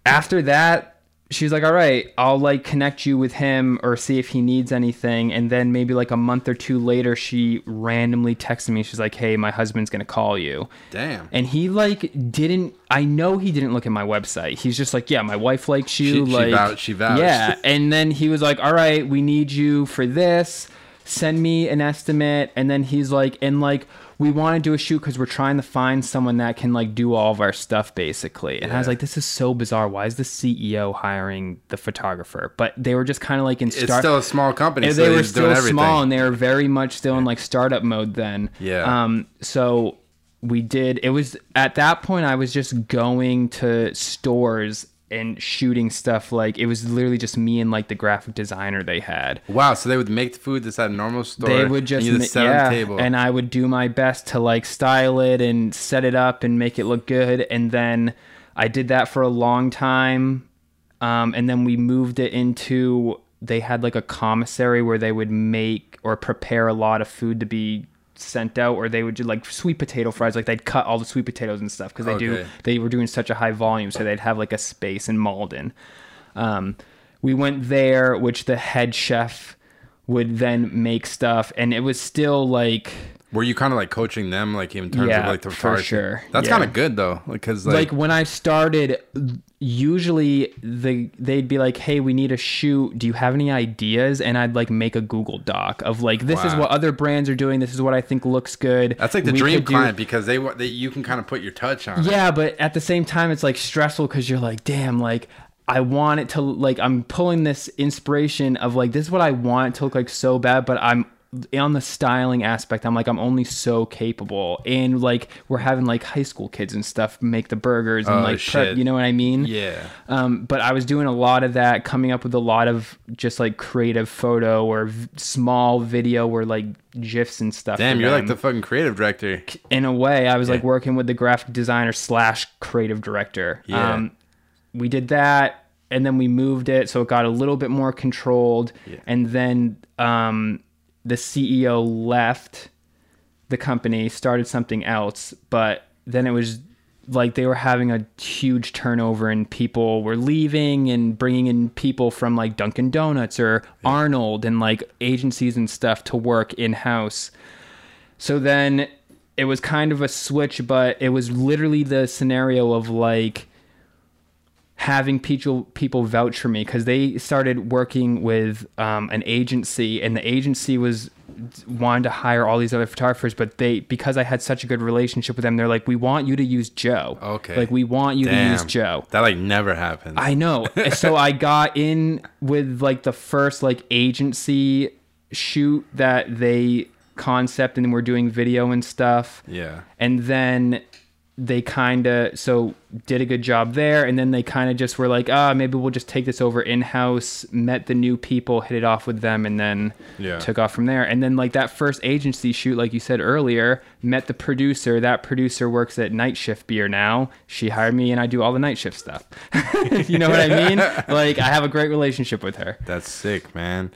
after that, she was like, all right, I'll like connect you with him or see if he needs anything. And then maybe like a month or two later, she randomly texted me. She's like, hey, my husband's gonna call you. Damn. And he like didn't. I know he didn't look at my website. He's just like, yeah, my wife likes you. She- she like, vouched- she vouched. Yeah. And then he was like, all right, we need you for this. Send me an estimate. And then he's like, and like, we want to do a shoot because we're trying to find someone that can like do all of our stuff basically. And I was like, this is so bizarre. Why is the CEO hiring the photographer? But they were just kind of like in it's still a small company. And so they were still small and they were very much still in like startup mode then. Yeah. Um. So we did. It was at that point I was just going to stores and shooting stuff. Like it was literally just me and like the graphic designer they had. Wow. So they would make the food that's at a normal store. They would just and you ma- set yeah, on the table. and I would do my best to like style it and set it up and make it look good. And then I did that for a long time, um, and then we moved it into they had like a commissary where they would make or prepare a lot of food to be sent out or they would do like sweet potato fries like they'd cut all the sweet potatoes and stuff because they do they were doing such a high volume so they'd have like a space in Malden. Um, we went there which the head chef would then make stuff and it was still like Were you kind of like coaching them, like in terms Yeah, of like the for photography? sure. That's Yeah. kind of good though, because like, like, when I started, usually the they'd be like, "Hey, we need a shoot. Do you have any ideas?" And I'd like make a Google Doc of like, "This is what other brands are doing. This is what I think looks good." that's like the We dream could do- client because they want they you can kind of put your touch on. it. Yeah, but at the same time, it's like stressful because you're like, damn, like I want it to like I'm pulling this inspiration of like this is what I want it to look like so bad, but I'm on the styling aspect. I'm like I'm only so capable, and like we're having like high school kids and stuff make the burgers and Oh, like prep. You know what I mean? Yeah. Um, but I was doing a lot of that, coming up with a lot of just like creative photo or v- small video or like gifs and stuff. Damn, you're like the fucking creative director. in a way i was like working with the graphic designer slash creative director Yeah. um, we did that and then we moved it so it got a little bit more controlled Yeah. and then um, the ceo left the company started something else but then it was like they were having a huge turnover and people were leaving and bringing in people from like Dunkin' Donuts or Arnold and like agencies and stuff to work in house. So then it was kind of a switch, but it was literally the scenario of like having people people vouch for me because they started working with um, an agency and the agency was wanted to hire all these other photographers but they because i had such a good relationship with them they're like we want you to use joe Okay. like we want you to use joe That like never happens. I know. so I got in with like the first like agency shoot that they concept and we're doing video and stuff. yeah. And then they kind of so did a good job there, and then they kind of just were like, ah, maybe we'll just take this over in house. Met the new people, hit it off with them, and then Yeah. took off from there. And then like that first agency shoot, like you said earlier, met the producer. That producer works at Night Shift Beer now. She hired me, and I do all the night shift stuff. you know what I mean? Like I have a great relationship with her. That's sick, man.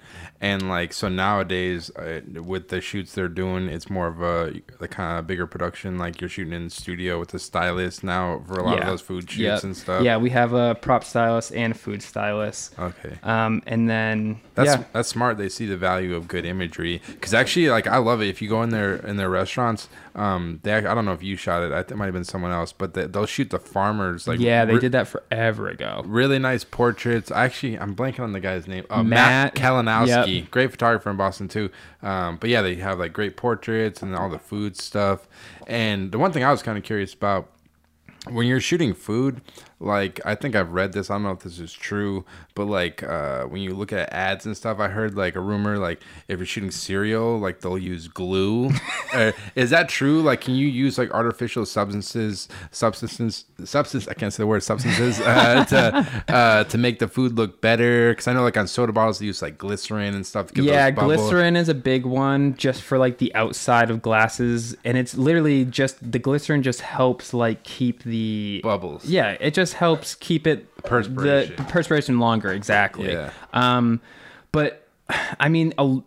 And like so nowadays, uh, with the shoots they're doing, it's more of a the kind of bigger production. Like you're shooting in the studio with a stylist now for a lot of those food shoots Yep. and stuff. Yeah, we have a prop stylist and food stylist. Okay. Um, and then That's yeah, that's smart. They see the value of good imagery because actually, like I love it. If you go in their in their restaurants, um, they I don't know if you shot it. I think it might have been someone else, but they, they'll shoot the farmers like yeah, they re- did that forever ago. really nice portraits. Actually, I'm blanking on the guy's name. Uh, Matt, Matt, Kalinowski, yep. great photographer in Boston too. Um, but yeah, they have like great portraits and all the food stuff. And the one thing I was kind of curious about when you're shooting food, like I think I've read this. I don't know if this is true, but like uh, when you look at ads and stuff, I heard like a rumor like if you're shooting cereal, like they'll use glue. uh, is that true? Like, can you use like artificial substances, substances, substance? I can't say the word substances uh, to uh, to make the food look better? Because I know like on soda bottles they use like glycerin and stuff. To get Yeah, glycerin is a big one just for like the outside of glasses, and it's literally just the glycerin just helps like keep the bubbles. Yeah, it just helps keep it Perspiration. the perspiration longer. Exactly. Yeah. Um, but I mean, a,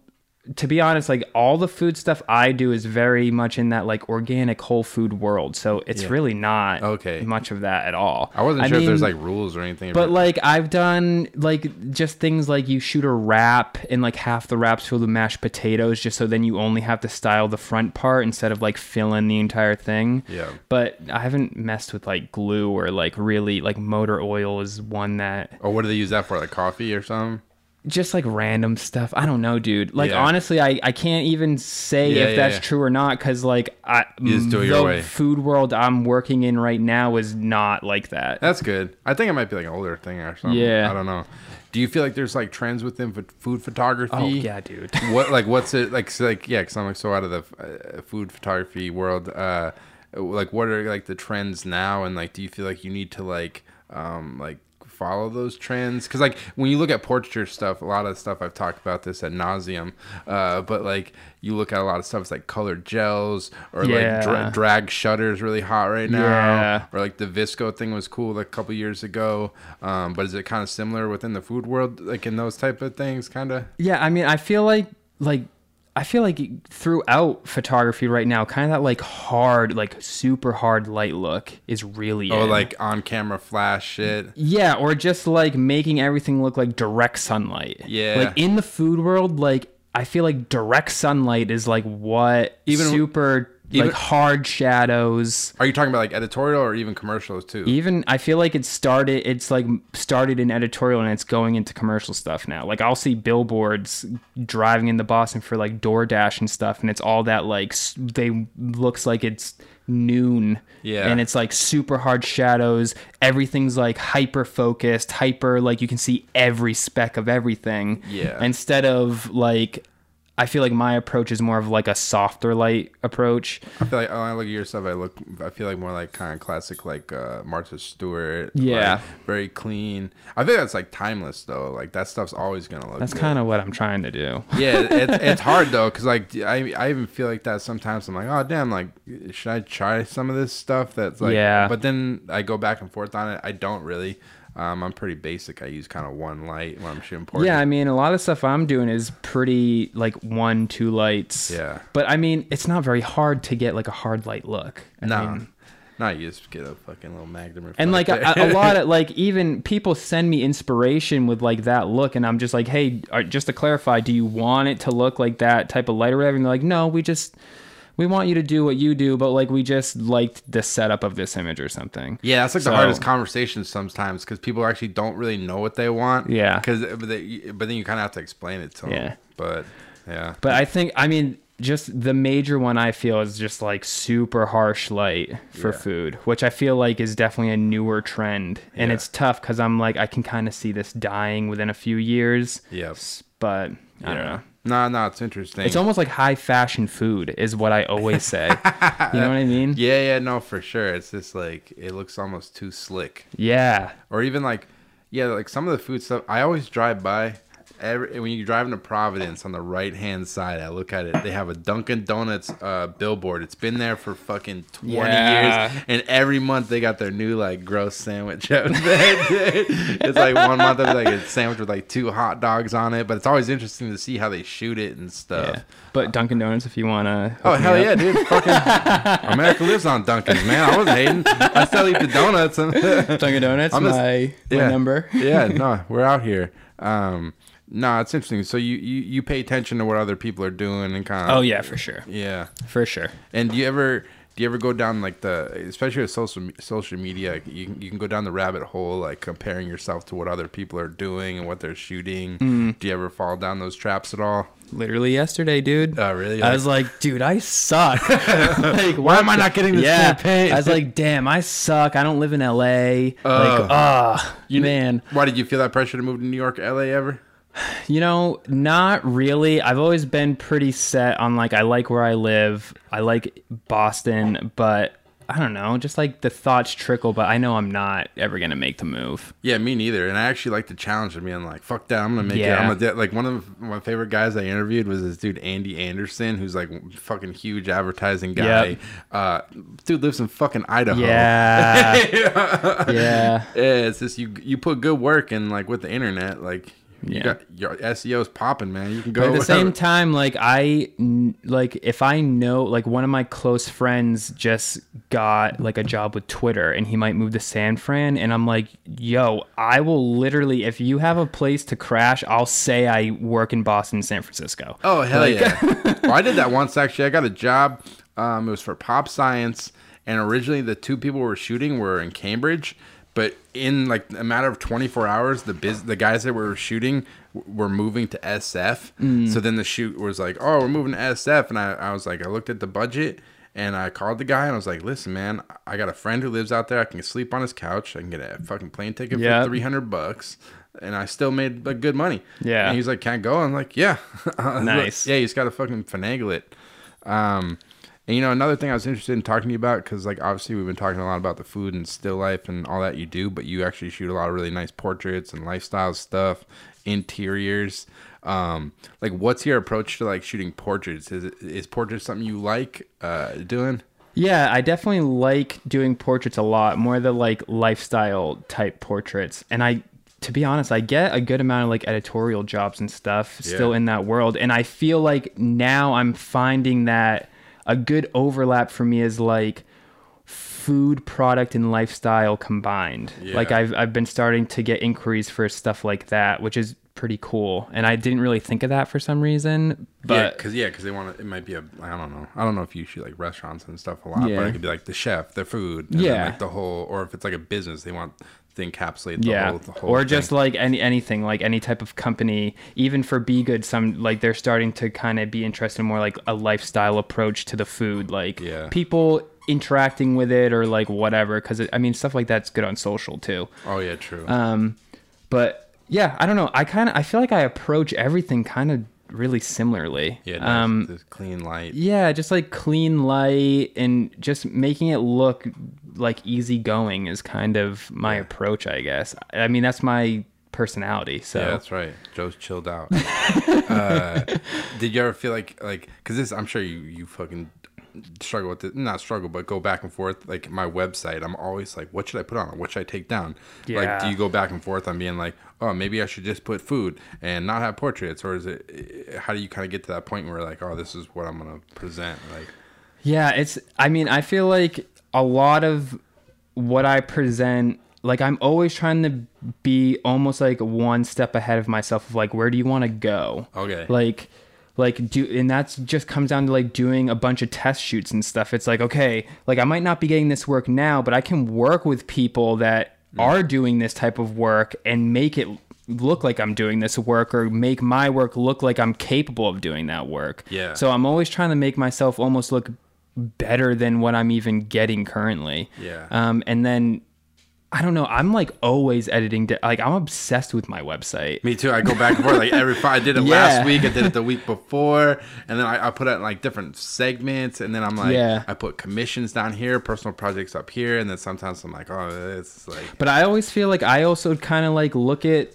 to be honest, like all the food stuff I do is very much in that like organic whole food world. So it's Yeah. really not Okay. much of that at all. I wasn't I sure if there's like rules or anything. but like I've done like just things like you shoot a wrap and like half the wrap's filled with mashed potatoes just so then you only have to style the front part instead of like fill in the entire thing. Yeah. But I haven't messed with like glue or like really like motor oil is one that or what do they use that for? Like coffee or something? Just like random stuff. I don't know, dude. Like Yeah. honestly, I, I can't even say Yeah, if yeah, that's true or not because like I just do it the your way. food world I'm working in right now is not like that. That's good. I think it might be like an older thing or something. Yeah. I don't know. Do you feel like there's like trends within food photography? Oh yeah, dude. What like what's it like? So, like yeah, because I'm like so out of the uh, food photography world. Uh, like what are like the trends now? And like, do you feel like you need to like um like follow those trends? Because like when you look at portraiture stuff a lot of stuff i've talked about this at nauseum uh but like you look at a lot of stuff it's like colored gels or like dra- drag shutters really hot right now. Yeah. or like the VSCO thing was cool like a couple years ago. Um but is it kind of similar within the food world like in those type of things kind of Yeah, I mean, I feel like like I feel like throughout photography right now, kind of that like hard, like super hard light look is really oh in. like on camera flash shit yeah, or just like making everything look like direct sunlight. Yeah. like in the food world, like I feel like direct sunlight is like what Even- super even- like hard shadows. are you talking about like editorial or even commercials too Even I feel like it started. It's like started in editorial and it's going into commercial stuff now. Like I'll see billboards driving into Boston for like DoorDash and stuff, and it's all that like they looks like it's noon. Yeah. And it's like super hard shadows. Everything's like hyper focused, hyper like you can see every speck of everything. Yeah. Instead of like. I feel like my approach is more of like a softer light approach. I feel like when I look at your stuff, I look, I feel like more like kind of classic, like uh, Martha Stewart. Yeah. like, very clean. I think that's like timeless though. Like that stuff's always gonna look. That's kind of what I'm trying to do. yeah. It's it's hard though, cause like I I even feel like that sometimes. I'm like, oh damn, like should I try some of this stuff? That's like, Yeah. But then I go back and forth on it. I don't really. Um, I'm pretty basic. I use kind of one light when I'm shooting portraits. Yeah, I mean, a lot of stuff I'm doing is pretty like one, two lights. Yeah. But I mean, it's not very hard to get like a hard light look. I No. mean, Not you just get a fucking little magnum. and like a, a lot of like even people send me inspiration with like that look, and I'm just like, hey, uh, just to clarify, do you want it to look like that type of light or whatever? And they're like, no, we just we want you to do what you do, but like we just liked the setup of this image or something. Yeah, that's like So- the hardest conversations sometimes because people actually don't really know what they want. Yeah. Because uh, but, they- but then you kind of have to explain it to them. Yeah. But yeah. But I think, I mean, just the major one I feel is just like super harsh light for Yeah. food, which I feel like is definitely a newer trend. And Yeah. it's tough because I'm like, I can kind of see this dying within a few years. Yes. But I don't know. No, no, it's interesting. It's almost like high fashion food, is what I always say. you know what I mean? yeah, yeah, no, for sure. It's just like it looks almost too slick, Yeah. or even like, yeah, like some of the food stuff. I always drive by. Every, when you drive into Providence on the right hand side, I look at it. They have a Dunkin' Donuts uh, billboard. It's been there for fucking twenty Yeah. years, and every month they got their new like gross sandwich out there. it's like one month it's like a sandwich with like two hot dogs on it, but it's always interesting to see how they shoot it and stuff. Yeah. But Dunkin' Donuts, if you want to. Oh hell yeah, dude! Fucking America lives on Dunkin's, man. I wasn't hating. I still eat the donuts. Dunkin' Donuts, I'm just- my, yeah. my number. yeah, no, we're out here. Um, no, it's interesting. So you, you you pay attention to what other people are doing and kind of. Oh, yeah, for sure. yeah. For sure. And do you ever do you ever go down like the especially with social social media you can, you can go down the rabbit hole like comparing yourself to what other people are doing and what they're shooting. Mm. Do you ever fall down those traps at all? Literally yesterday, dude. Oh really? I was like, dude, I suck. like, why am I not getting this yeah. campaign? I was like, damn, I suck. I don't live in LA. like, Ugh. ah, man. why did you feel that pressure to move to New York, LA ever? You know, not really. I've always been pretty set on like I like where I live. I like Boston, but I don't know, just like the thoughts trickle, but I know I'm not ever gonna make the move. Yeah, me neither. And I actually like the challenge of being like, "Fuck that! I'm gonna make it." Yeah. I'm gonna like one of my favorite guys I interviewed was this dude Andy Anderson, who's like fucking huge advertising guy. Yep. Uh, dude lives in fucking Idaho. Yeah. yeah. yeah. It's just you. You put good work in, like with the internet, like you Yeah. got your SEO's popping, man. You can go. But at the same time, like I like if I know like one of my close friends just got like a job with Twitter and he might move to San Fran and I'm like, yo, I will literally if you have a place to crash, I'll say I work in Boston, San Francisco. Oh hell yeah! well, I did that once actually. I got a job. Um, it was for Pop Science, and originally the two people were shooting were in Cambridge, but in like a matter of 24 hours, the biz the guys that were shooting w- were moving to SF. So then the shoot was like, oh, we're moving to SF, and I, I was like, I looked at the budget. And I called the guy and I was like, "Listen, man, I got a friend who lives out there. I can sleep on his couch. I can get a fucking plane ticket Yep. for three hundred bucks, and I still made like good money." Yeah. And he's like, "Can't go." I'm like, "Yeah." Nice. Yeah, he's gotta fucking finagle it. Um, and you know, another thing I was interested in talking to you about because, like, obviously we've been talking a lot about the food and still life and all that you do, but you actually shoot a lot of really nice portraits and lifestyle stuff, interiors. Um, like, what's your approach to like shooting portraits? Is it, is portraits something you like uh, doing? Yeah, I definitely like doing portraits a lot, more the like lifestyle type portraits. And I to be honest, I get a good amount of like editorial jobs and stuff still in that world. And I feel like now I'm finding that a good overlap for me is like food product and lifestyle combined. Like I've I've been starting to get inquiries for stuff like that, which is pretty cool. And I didn't really think of that for some reason. yeah, But because yeah, because they want to. It might be a. I don't know. I don't know if you shoot like restaurants and stuff a lot, but it could be like the chef, the food, Yeah. like the whole, or if it's like a business, they want encapsulate the yeah whole, the whole or thing. just like any anything like any type of company even for B Good some like they're starting to kind of be interested in more like a lifestyle approach to the food like Yeah. people interacting with it or like whatever because i mean stuff like that's good on social too Oh yeah, true. um but yeah i don't know i kind of i feel like i approach everything kind of really similarly yeah, um nice, this clean light. yeah, just like clean light and just making it look like easygoing is kind of my approach, I guess. I mean, that's my personality. So Yeah, that's right. Joe's chilled out. uh, did you ever feel like like because this? I'm sure you you fucking struggle with it. Not struggle, but go back and forth. Like my website, I'm always like, what should I put on? What should I take down? Yeah. Like, do you go back and forth on being like, oh, maybe I should just put food and not have portraits, or is it? How do you kind of get to that point where like, oh, this is what I'm gonna present? Like, Yeah, it's I mean, I feel like a lot of what I present like I'm always trying to be almost like one step ahead of myself of like where do you want to go? Okay. Like like do and that's just comes down to like doing a bunch of test shoots and stuff. It's like okay, like I might not be getting this work now, but I can work with people that are doing this type of work and make it look like I'm doing this work or make my work look like I'm capable of doing that work. Yeah. So I'm always trying to make myself almost look better than what I'm even getting currently. Yeah. Um, and then I don't know. I'm like always editing. di- Like I'm obsessed with my website. Me too. I go back and forth. Like every I did it Yeah. last week. I did it the week before, and then I, I put in like different segments, and then I'm like, Yeah. I put commissions down here, personal projects up here, and then sometimes I'm like, oh, it's like, But I always feel like I also kind of like look at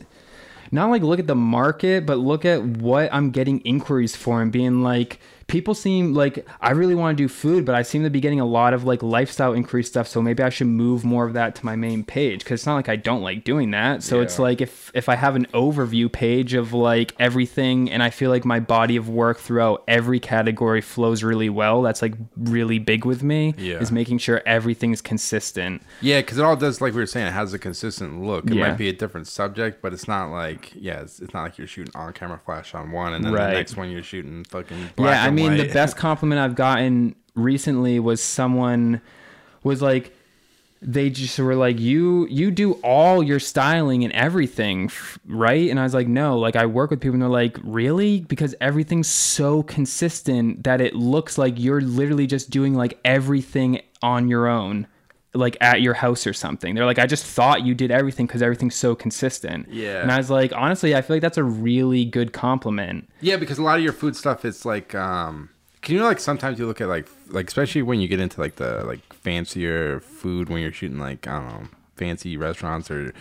not like look at the market, but look at what I'm getting inquiries for and being like people seem like I really want to do food, but I seem to be getting a lot of like lifestyle inquiry stuff, so maybe I should move more of that to my main page cuz it's not like I don't like doing that. So it's like if if I have an overview page of like everything and I feel like my body of work throughout every category flows really well, that's like really big with me Yeah. is making sure everything's consistent. yeah, because it all does like we were saying, it has a consistent look. It Yeah. might be a different subject, but it's not like, yeah, it's, it's not like you're shooting on camera flash on one, and then Right. the next one you're shooting fucking. Black yeah, I mean, the best compliment I've gotten recently was someone was like, they just were like, you you do all your styling and everything, right? And I was like, no, like I work with people and they're like, really? Because everything's so consistent that it looks like you're literally just doing like everything on your own. Like at your house or something. They're like, I just thought you did everything because everything's so consistent. Yeah. And I was like, honestly, I feel like that's a really good compliment. Yeah, because a lot of your food stuff is like um can you know like sometimes you look at like like especially when you get into like the like fancier food when you're shooting like I don't know fancy restaurants or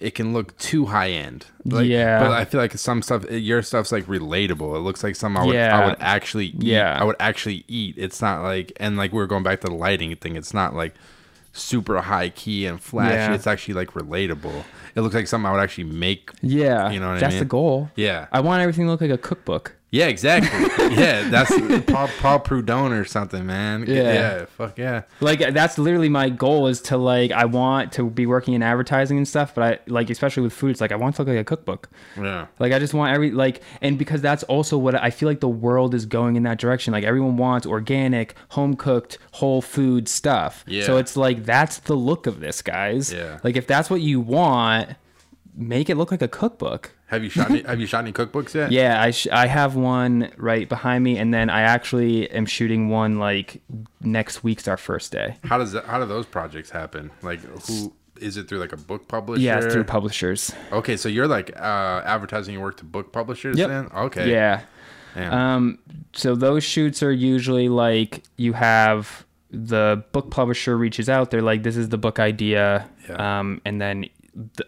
it can look too high end. Like, Mm-hmm. Yeah. But I feel like some stuff your stuff's like relatable. It looks like something I would I would actually eat. Yeah. I would actually eat. It's not like and like we are going back to the lighting thing. It's not like super high key and flashy. Yeah. It's actually like relatable. It looks like something I would actually make. Yeah, You know what I that's mean? the goal. Yeah. I want everything to look like a cookbook. Yeah, exactly. yeah, that's Paul, Paul Prudhomme or something, man. Yeah. yeah, fuck yeah. Like that's literally my goal is to like I want to be working in advertising and stuff, but I like especially with food, it's like I want to look like a cookbook. Yeah, Like I just want every like and because that's also what I feel like the world is going in that direction. Like everyone wants organic, home cooked, whole food stuff. Yeah. So it's like that's the look of this, guys. Yeah. Like if that's what you want, make it look like a cookbook. Have you shot any, have you shot any cookbooks yet? Yeah, I sh- I have one right behind me, and then I actually am shooting one like next week's our first day. How does that, how do those projects happen? Like who is it through like a book publisher? Yeah, through publishers. Okay, so you're like uh, advertising your work to book publishers Yep. then? Okay. Yeah. Damn. Um. So those shoots are usually like you have the book publisher reaches out. They're like, "This is the book idea," Yeah. um, and then th-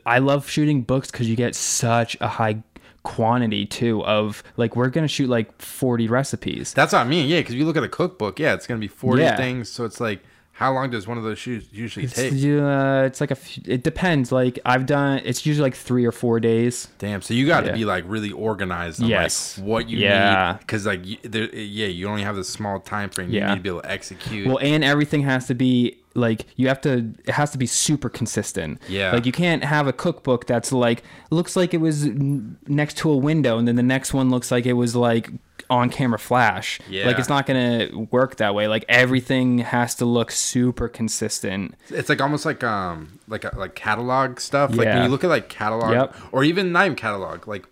I love shooting books because you get such a high quantity too of like we're gonna shoot like 40 recipes That's what I mean. Yeah, because you look at a cookbook, yeah, it's gonna be forty Yeah. things. So it's like, how long does one of those shoots usually It's, take? uh, it's like a. It depends. Like I've done. It's usually like three or four days. Damn. So you got to Yeah. be like really organized. On, Yes. Like, what you Yeah. because like, there, yeah, you only have this small time frame. You Yeah. need to be able to execute. Well, and everything has to be like you have to. It has to be super consistent. Yeah. Like you can't have a cookbook that's like looks like it was n- next to a window, and then the next one looks like it was like on camera flash. Yeah. Like it's not gonna work that way. Like everything has to look super consistent. It's like almost like um like a, like catalog stuff. yeah. Like when you look at like catalog Yep. or even not even catalog. Like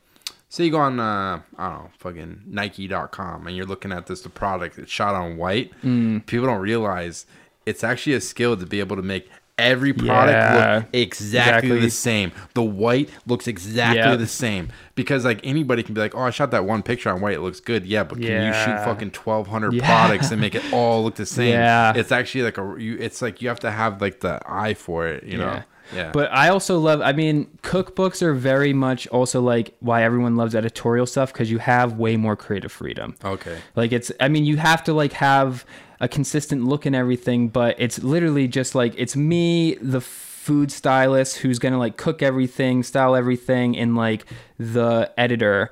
say you go on uh I don't know fucking Nike.com and you're looking at this the product. It's shot on white. Mm. People don't realize it's actually a skill to be able to make every product Yeah. look exactly, Exactly. the same. The white looks exactly Yep. the same because like anybody can be like, oh, I shot that one picture on white. It looks good. Yeah, but can you shoot fucking twelve hundred Yeah. products and make it all look the same? Yeah. it's actually like a you. It's like you have to have like the eye for it. You know. Yeah. But I also love, I mean, cookbooks are very much also like why everyone loves editorial stuff because you have way more creative freedom. okay. Like it's, I mean, you have to like have a consistent look and everything, but it's literally just like it's me, the food stylist who's gonna like cook everything, style everything, and like the editor.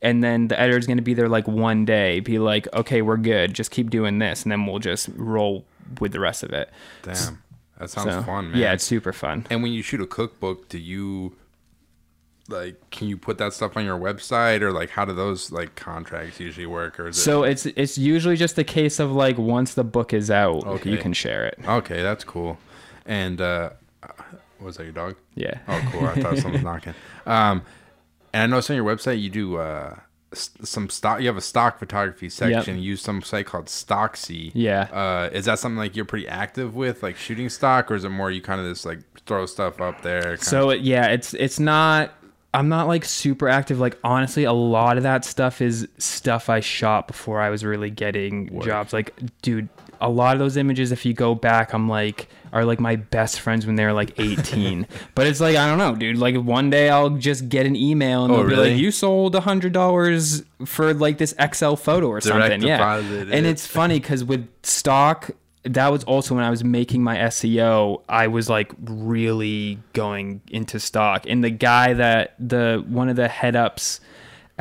And then the editor's gonna be there like one day, be like, okay, we're good, just keep doing this, and then we'll just roll with the rest of it. Damn. That sounds So, fun, man. Yeah, it's super fun. and when you shoot a cookbook, do you like can you put that stuff on your website or like how do those like contracts usually work or is So it's it's usually just a case of like once the book is out, Okay. you can share it. it okay that's cool and uh was that your dog Yeah. oh cool i thought someone was knocking um and i noticed on your website you do uh some stock. You have a stock photography section. You use some site called Stocksy. Yeah. Uh, is that something like you're pretty active with, like shooting stock, or is it more you kind of just like throw stuff up there? So it- yeah, it's it's not. I'm not like super active. Like honestly, a lot of that stuff is stuff I shot before I was really getting jobs. Like, dude, a lot of those images, if you go back, I'm like are like my best friends when they were like 18. but it's like I don't know, dude. Like one day I'll just get an email and Oh, they'll be like, "You sold a hundred dollars for like this XL photo or something." Yeah, and it's funny because with stock that was also when I was making my SEO, I was like really going into stock. And the guy that the one of the head ups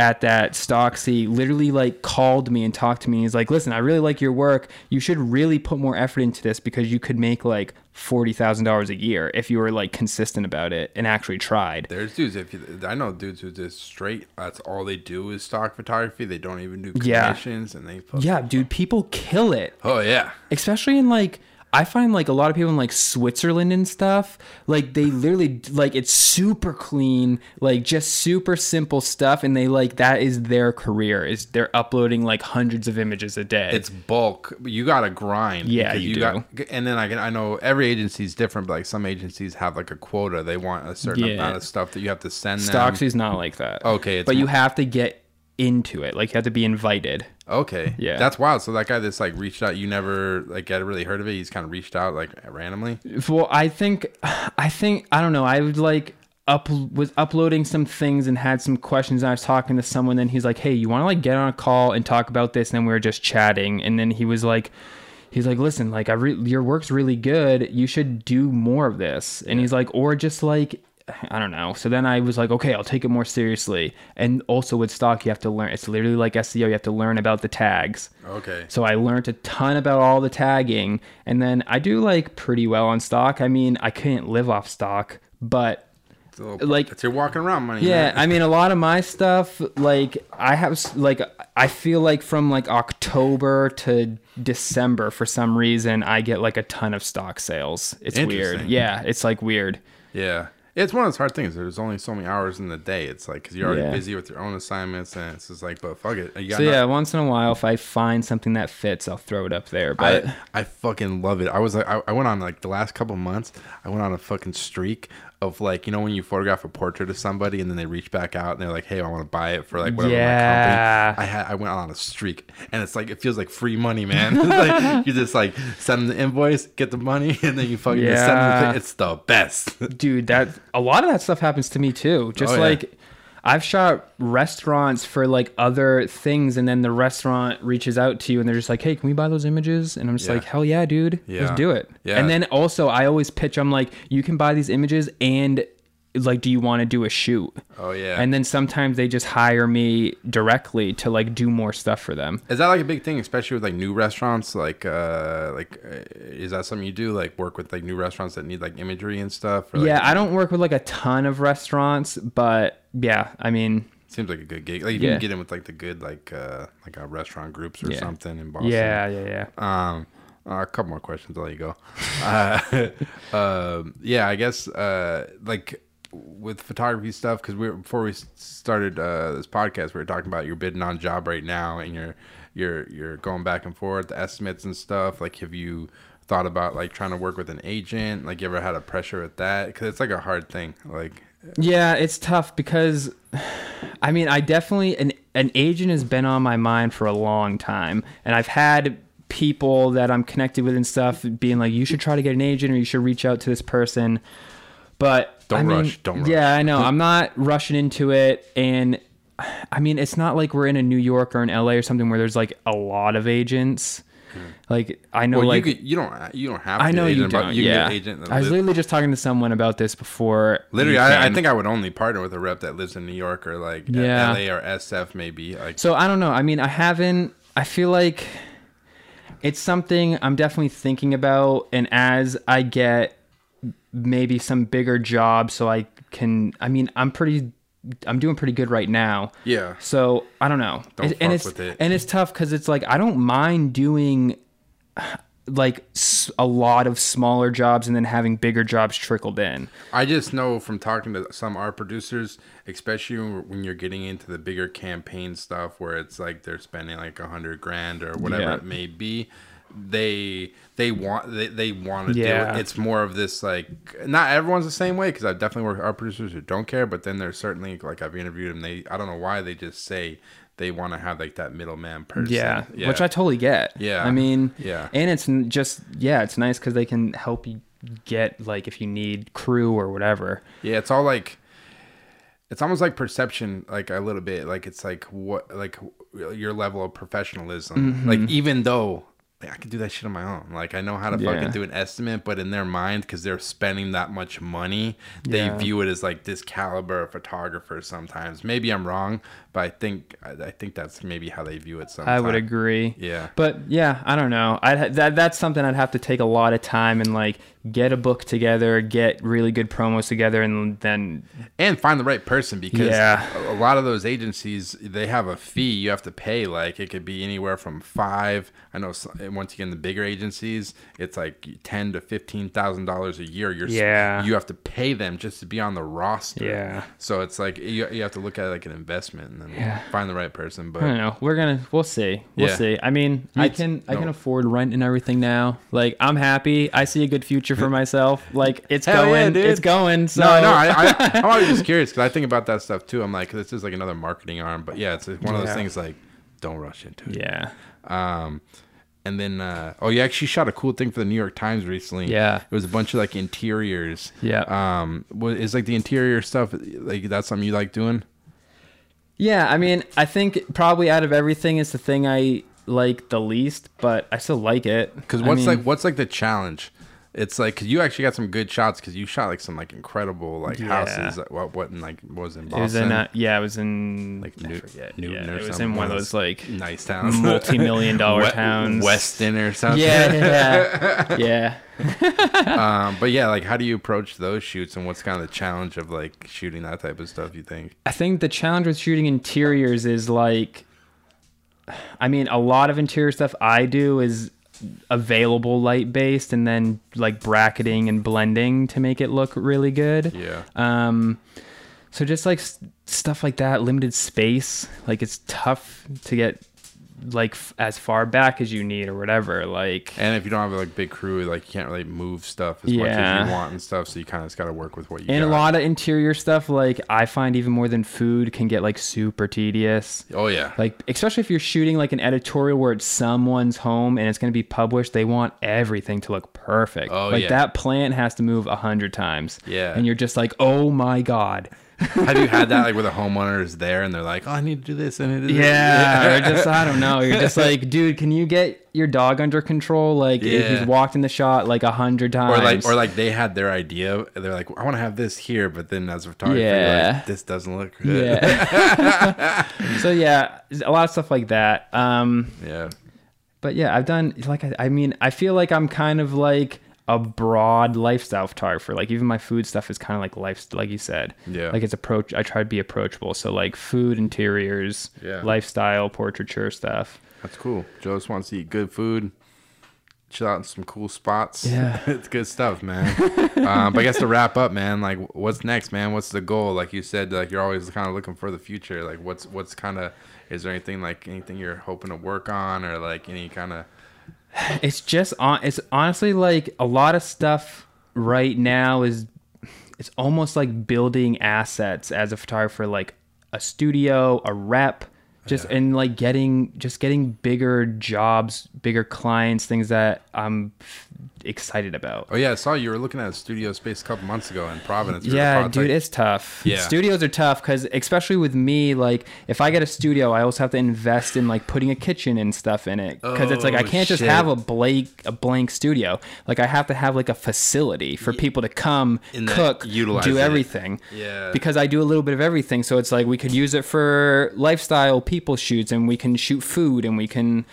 at that Stocksy literally like called me and talked to me. He's like, "Listen, I really like your work. You should really put more effort into this because you could make like forty thousand dollars a year if you were like consistent about it and actually tried." There's dudes. If you, I know dudes who just straight. That's all they do is stock photography. They don't even do Yeah. commissions, and they. Yeah, dude, people kill it. Oh yeah. especially in like I find like a lot of people in like Switzerland and stuff, like they literally like it's super clean, like just super simple stuff, and they like that is their career. Is they're uploading like hundreds of images a day. It's bulk. You gotta grind. Yeah, because you got. And then I can. I know every agency is different, but like some agencies have like a quota. They want a certain Yeah. amount of stuff that you have to send them. Stocksy's not like that. Okay, it's but you have to get into it. Like you have to be invited. Okay. Yeah. That's wild. So that guy that's like reached out, you never like had really heard of it. He's kind of reached out like randomly. Well, I think, I think, I don't know. I would like up was uploading some things and had some questions. And I was talking to someone, and he's like, "Hey, you want to like get on a call and talk about this?" And then we were just chatting, and then he was like. He's like, listen, like I re- your work's really good. You should do more of this. And he's like, or just like, I don't know. So then I was like, okay, I'll take it more seriously. And also with stock, you have to learn. It's literally like SEO. You have to learn about the tags. Okay. So I learned a ton about all the tagging, and then I do like pretty well on stock. I mean, I couldn't live off stock, but It's little, like- it's your walking around money. yeah, man. I mean, a lot of my stuff, like I have, like I feel like from like October to December, for some reason, I get like a ton of stock sales. It's weird. Yeah, it's like weird. Yeah. It's one of those hard things. There's only so many hours in the day. It's like because you're already Yeah. busy with your own assignments, and it's just like, but fuck it. You got So yeah, once in a while, if I find something that fits, I'll throw it up there. But I, I fucking love it. I was like, I, I went on like the last couple months. I went on a fucking streak of like, you know, when you photograph a portrait of somebody and then they reach back out and they're like, hey, I want to buy it for like whatever Yeah. my company. I had, I went on a streak, and it's like it feels like free money, man. like you just like send them the invoice, get the money, and then you fucking just send them the Yeah. thing. It's the best. dude that a lot of that stuff happens to me too just Oh, yeah. I've shot restaurants for like other things and then the restaurant reaches out to you and they're just like hey can we buy those images and i'm just Yeah. like hell yeah dude Yeah. let's do it Yeah. and then also i always pitch i'm like you can buy these images and like do you want to do a shoot Oh yeah. and then sometimes they just hire me directly to like do more stuff for them Is that like a big thing, especially with like new restaurants? Like, uh, like, uh, is that something you do? Like, work with like new restaurants that need like imagery and stuff? Or, like, yeah i don't work with like a ton of restaurants but yeah i mean Seems like a good gig. Like you Yeah. can get in with like the good like uh like uh, restaurant groups or Yeah. something in Boston. yeah yeah yeah Um, uh, a couple more questions. I'll let you go. Uh, um, yeah, I guess uh like with photography stuff because we before we started uh this podcast we were talking about you're bidding on job right now and you're you're you're going back and forth the estimates and stuff. Like have you thought about like trying to work with an agent? Like you ever had a pressure with that? Because it's like a hard thing like Yeah, it's tough because I mean, I definitely an an agent has been on my mind for a long time and I've had people that I'm connected with and stuff being like you should try to get an agent or you should reach out to this person. But Don't I mean, rush, don't rush. Yeah. I know. I'm not rushing into it and I mean, it's not like we're in a New York or an LA or something where there's like a lot of agents. Like I know well like you could, you don't you don't have I know you agent, don't. you yeah, agent I was literally just talking to someone about this before. Literally, I, I think I would only partner with a rep that lives in New York or like Yeah. LA or SF maybe. Like, So I don't know. I mean, I haven't. I feel like it's something I'm definitely thinking about, and as I get maybe some bigger jobs, so I can. I mean, I'm pretty. I'm doing pretty good right now. yeah, So I don't know. Don't and, it's with it. and it's tough because it's like I don't mind doing like a lot of smaller jobs and then having bigger jobs trickled in. I just know from talking to some art producers, especially when you're getting into the bigger campaign stuff where it's like they're spending like a hundred grand or whatever Yeah. it may be, they they want they, they want to do it. It's more of this like not everyone's the same way because I definitely work with art producers who don't care, but then there's certainly like I've interviewed them. They I don't know why they just say they want to have like that middleman person. Yeah, which I totally get. Yeah. I mean, Yeah. and it's just yeah, it's nice because they can help you get like if you need crew or whatever. Yeah, it's all like it's almost like perception like a little bit like it's like what like your level of professionalism. Mm-hmm. Like even though like, I can do that shit on my own. Like I know how to Yeah. fucking do an estimate, but in their mind cuz they're spending that much money, they Yeah. view it as like this caliber of photographer sometimes. Maybe I'm wrong, but I think I, think that's maybe how they view it sometimes. I would agree. Yeah. But yeah, I don't know. I that that's something I'd have to take a lot of time and like get a book together, get really good promos together, and then and find the right person because Yeah. a lot of those agencies they have a fee you have to pay like it could be anywhere from five i know once you get in the bigger agencies it's like 10 to 15 thousand dollars a year you're Yeah. you have to pay them just to be on the roster Yeah. so it's like you, you have to look at it like an investment and then Yeah. find the right person but I don't know. We're gonna we'll see. We'll Yeah. see. I mean, I t- can I can afford rent and everything now. Like I'm happy. I see a good future for myself. Like it's Hell yeah, going. dude. it's going. So no, no, I, I, I'm always just curious because I think about that stuff too. I'm like, this is like another marketing arm, but yeah, it's one of those Yeah. things like, don't rush into it. yeah. Um, and then uh, oh, you actually shot a cool thing for the New York Times recently. Yeah. it was a bunch of like interiors. Yeah. Um, what is like the interior stuff? Like that's something you like doing? Yeah, I mean, I think probably out of everything is the thing I like the least, but I still like it. Because I what's mean, like what's like the challenge? It's like cause you actually got some good shots because you shot like some like incredible like Yeah. houses. Like, what what in like what was it in It Boston? was in uh, yeah, it was in Like New- forget. Newton yeah, it was in one of those like nice towns, multi-million dollar We- towns. Weston or something. Yeah, yeah, yeah. um, but yeah, like how do you approach those shoots and what's kind of the challenge of like shooting that type of stuff? You think? I think the challenge with shooting interiors is like, I mean, a lot of interior stuff I do is available light based and then like bracketing and blending to make it look really good. Yeah. Um, so just like s- stuff like that, limited space, like it's tough to get like f- as far back as you need or whatever. Like, And if you don't have like big crew, like you can't really move stuff as much as you want and stuff. So you kind of just got to work with what you and got. a lot of interior stuff, like I find even more than food can get like super tedious. Oh yeah. Like, especially if you're shooting like an editorial where it's someone's home and it's going to be published, they want everything to look perfect. Oh, like yeah. that plant has to move a hundred times. Yeah. And you're just like, oh my God. have you had that like where the homeowner is there and they're like, "Oh, I need to do this and it is Yeah. or just, I don't know. You're just like, dude, can you get your dog under control? Like, Yeah. he's walked in the shot like a hundred times. Or like, or like they had their idea. They're like, I want to have this here, but then as a photographer, Yeah. like, this doesn't look good. yeah. so yeah, a lot of stuff like that. Um, yeah. but yeah, I've done like I, I mean, I feel like I'm kind of like a broad lifestyle photographer. Like even my food stuff is kind of like life, like you said. Yeah. Like it's approach. I try to be approachable. So like food, interiors, Yeah. lifestyle, portraiture stuff. That's cool. Joe just wants to eat good food, chill out in some cool spots. Yeah. it's good stuff, man. um, but I guess to wrap up, man, like what's next, man? What's the goal? Like you said, like you're always kind of looking for the future. Like what's what's kind of is there anything like anything you're hoping to work on or like any kind of It's just on. It's honestly like a lot of stuff right now is. It's almost like building assets as a photographer, like a studio, a rep, just Yeah. and like getting just getting bigger jobs, bigger clients, things that I'm f- excited about. Oh yeah, I saw you were looking at a studio space a couple months ago in Providence. We Yeah, dude, it's tough. Yeah. Studios are tough because, especially with me, like if I get a studio, I also have to invest in like putting a kitchen and stuff in it because it's like I Oh, can't just have a blank a blank studio. Like I have to have like a facility for people to come that cook, utilize do it. everything. Yeah. Because I do a little bit of everything, so it's like we could use it for lifestyle people shoots, and we can shoot food, and we can.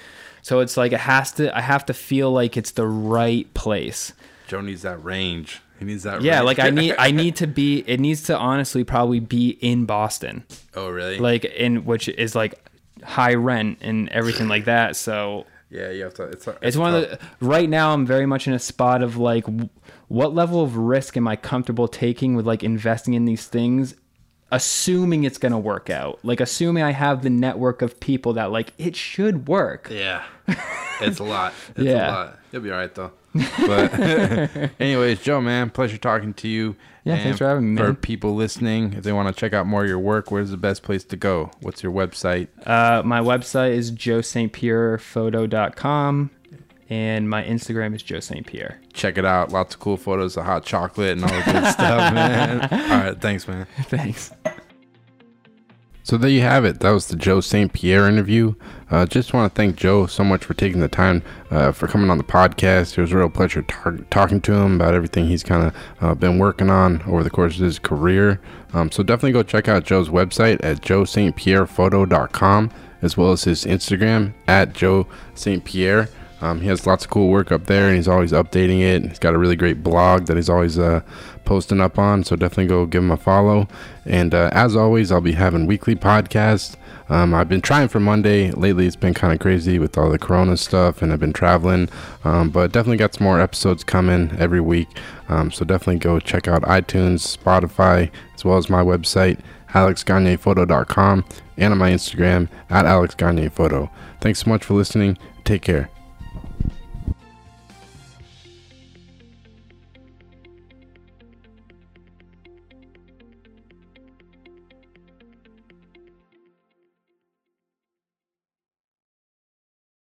So it's like it has to. I have to feel like it's the right place. Joe needs that range. He needs that. Yeah, range. like I need I need to be it needs to honestly probably be in Boston. oh really? Like in which is like high rent and everything like that. So Yeah, you have to. It's, it's, It's one of the right now. I'm very much in a spot of like, what level of risk am I comfortable taking with like investing in these things, assuming it's gonna work out. Like assuming I have the network of people that like it should work. Yeah, it's a lot. It's Yeah. a lot. You'll be all right though. But anyways, Joe, man, pleasure talking to you. Yeah, And thanks for having me, For man. people listening, if they want to check out more of your work, where's the best place to go? What's your website? Uh, my website is joestpierrephoto.com and my Instagram is Joe St. Pierre. Check it out. Lots of cool photos of hot chocolate and all the good stuff, man. All right, thanks, man. Thanks. So there you have it. That was the Joe St. Pierre interview. Uh, just want to thank Joe so much for taking the time uh, for coming on the podcast. It was a real pleasure tar- talking to him about everything he's kind of uh, been working on over the course of his career. Um, so definitely go check out Joe's website at joestpierrephoto.com as well as his Instagram at Joe St. Pierre. Um, he has lots of cool work up there and he's always updating it. He's got a really great blog that he's always uh, posting up on. So definitely go give him a follow. And uh, as always, I'll be having weekly podcasts. Um, I've been trying for Monday. Lately, it's been kind of crazy with all the Corona stuff and I've been traveling. Um, but definitely got some more episodes coming every week. Um, so definitely go check out iTunes, Spotify, as well as my website, alexgagnePhoto.com, and on my Instagram at alexgagnePhoto. Thanks so much for listening. Take care.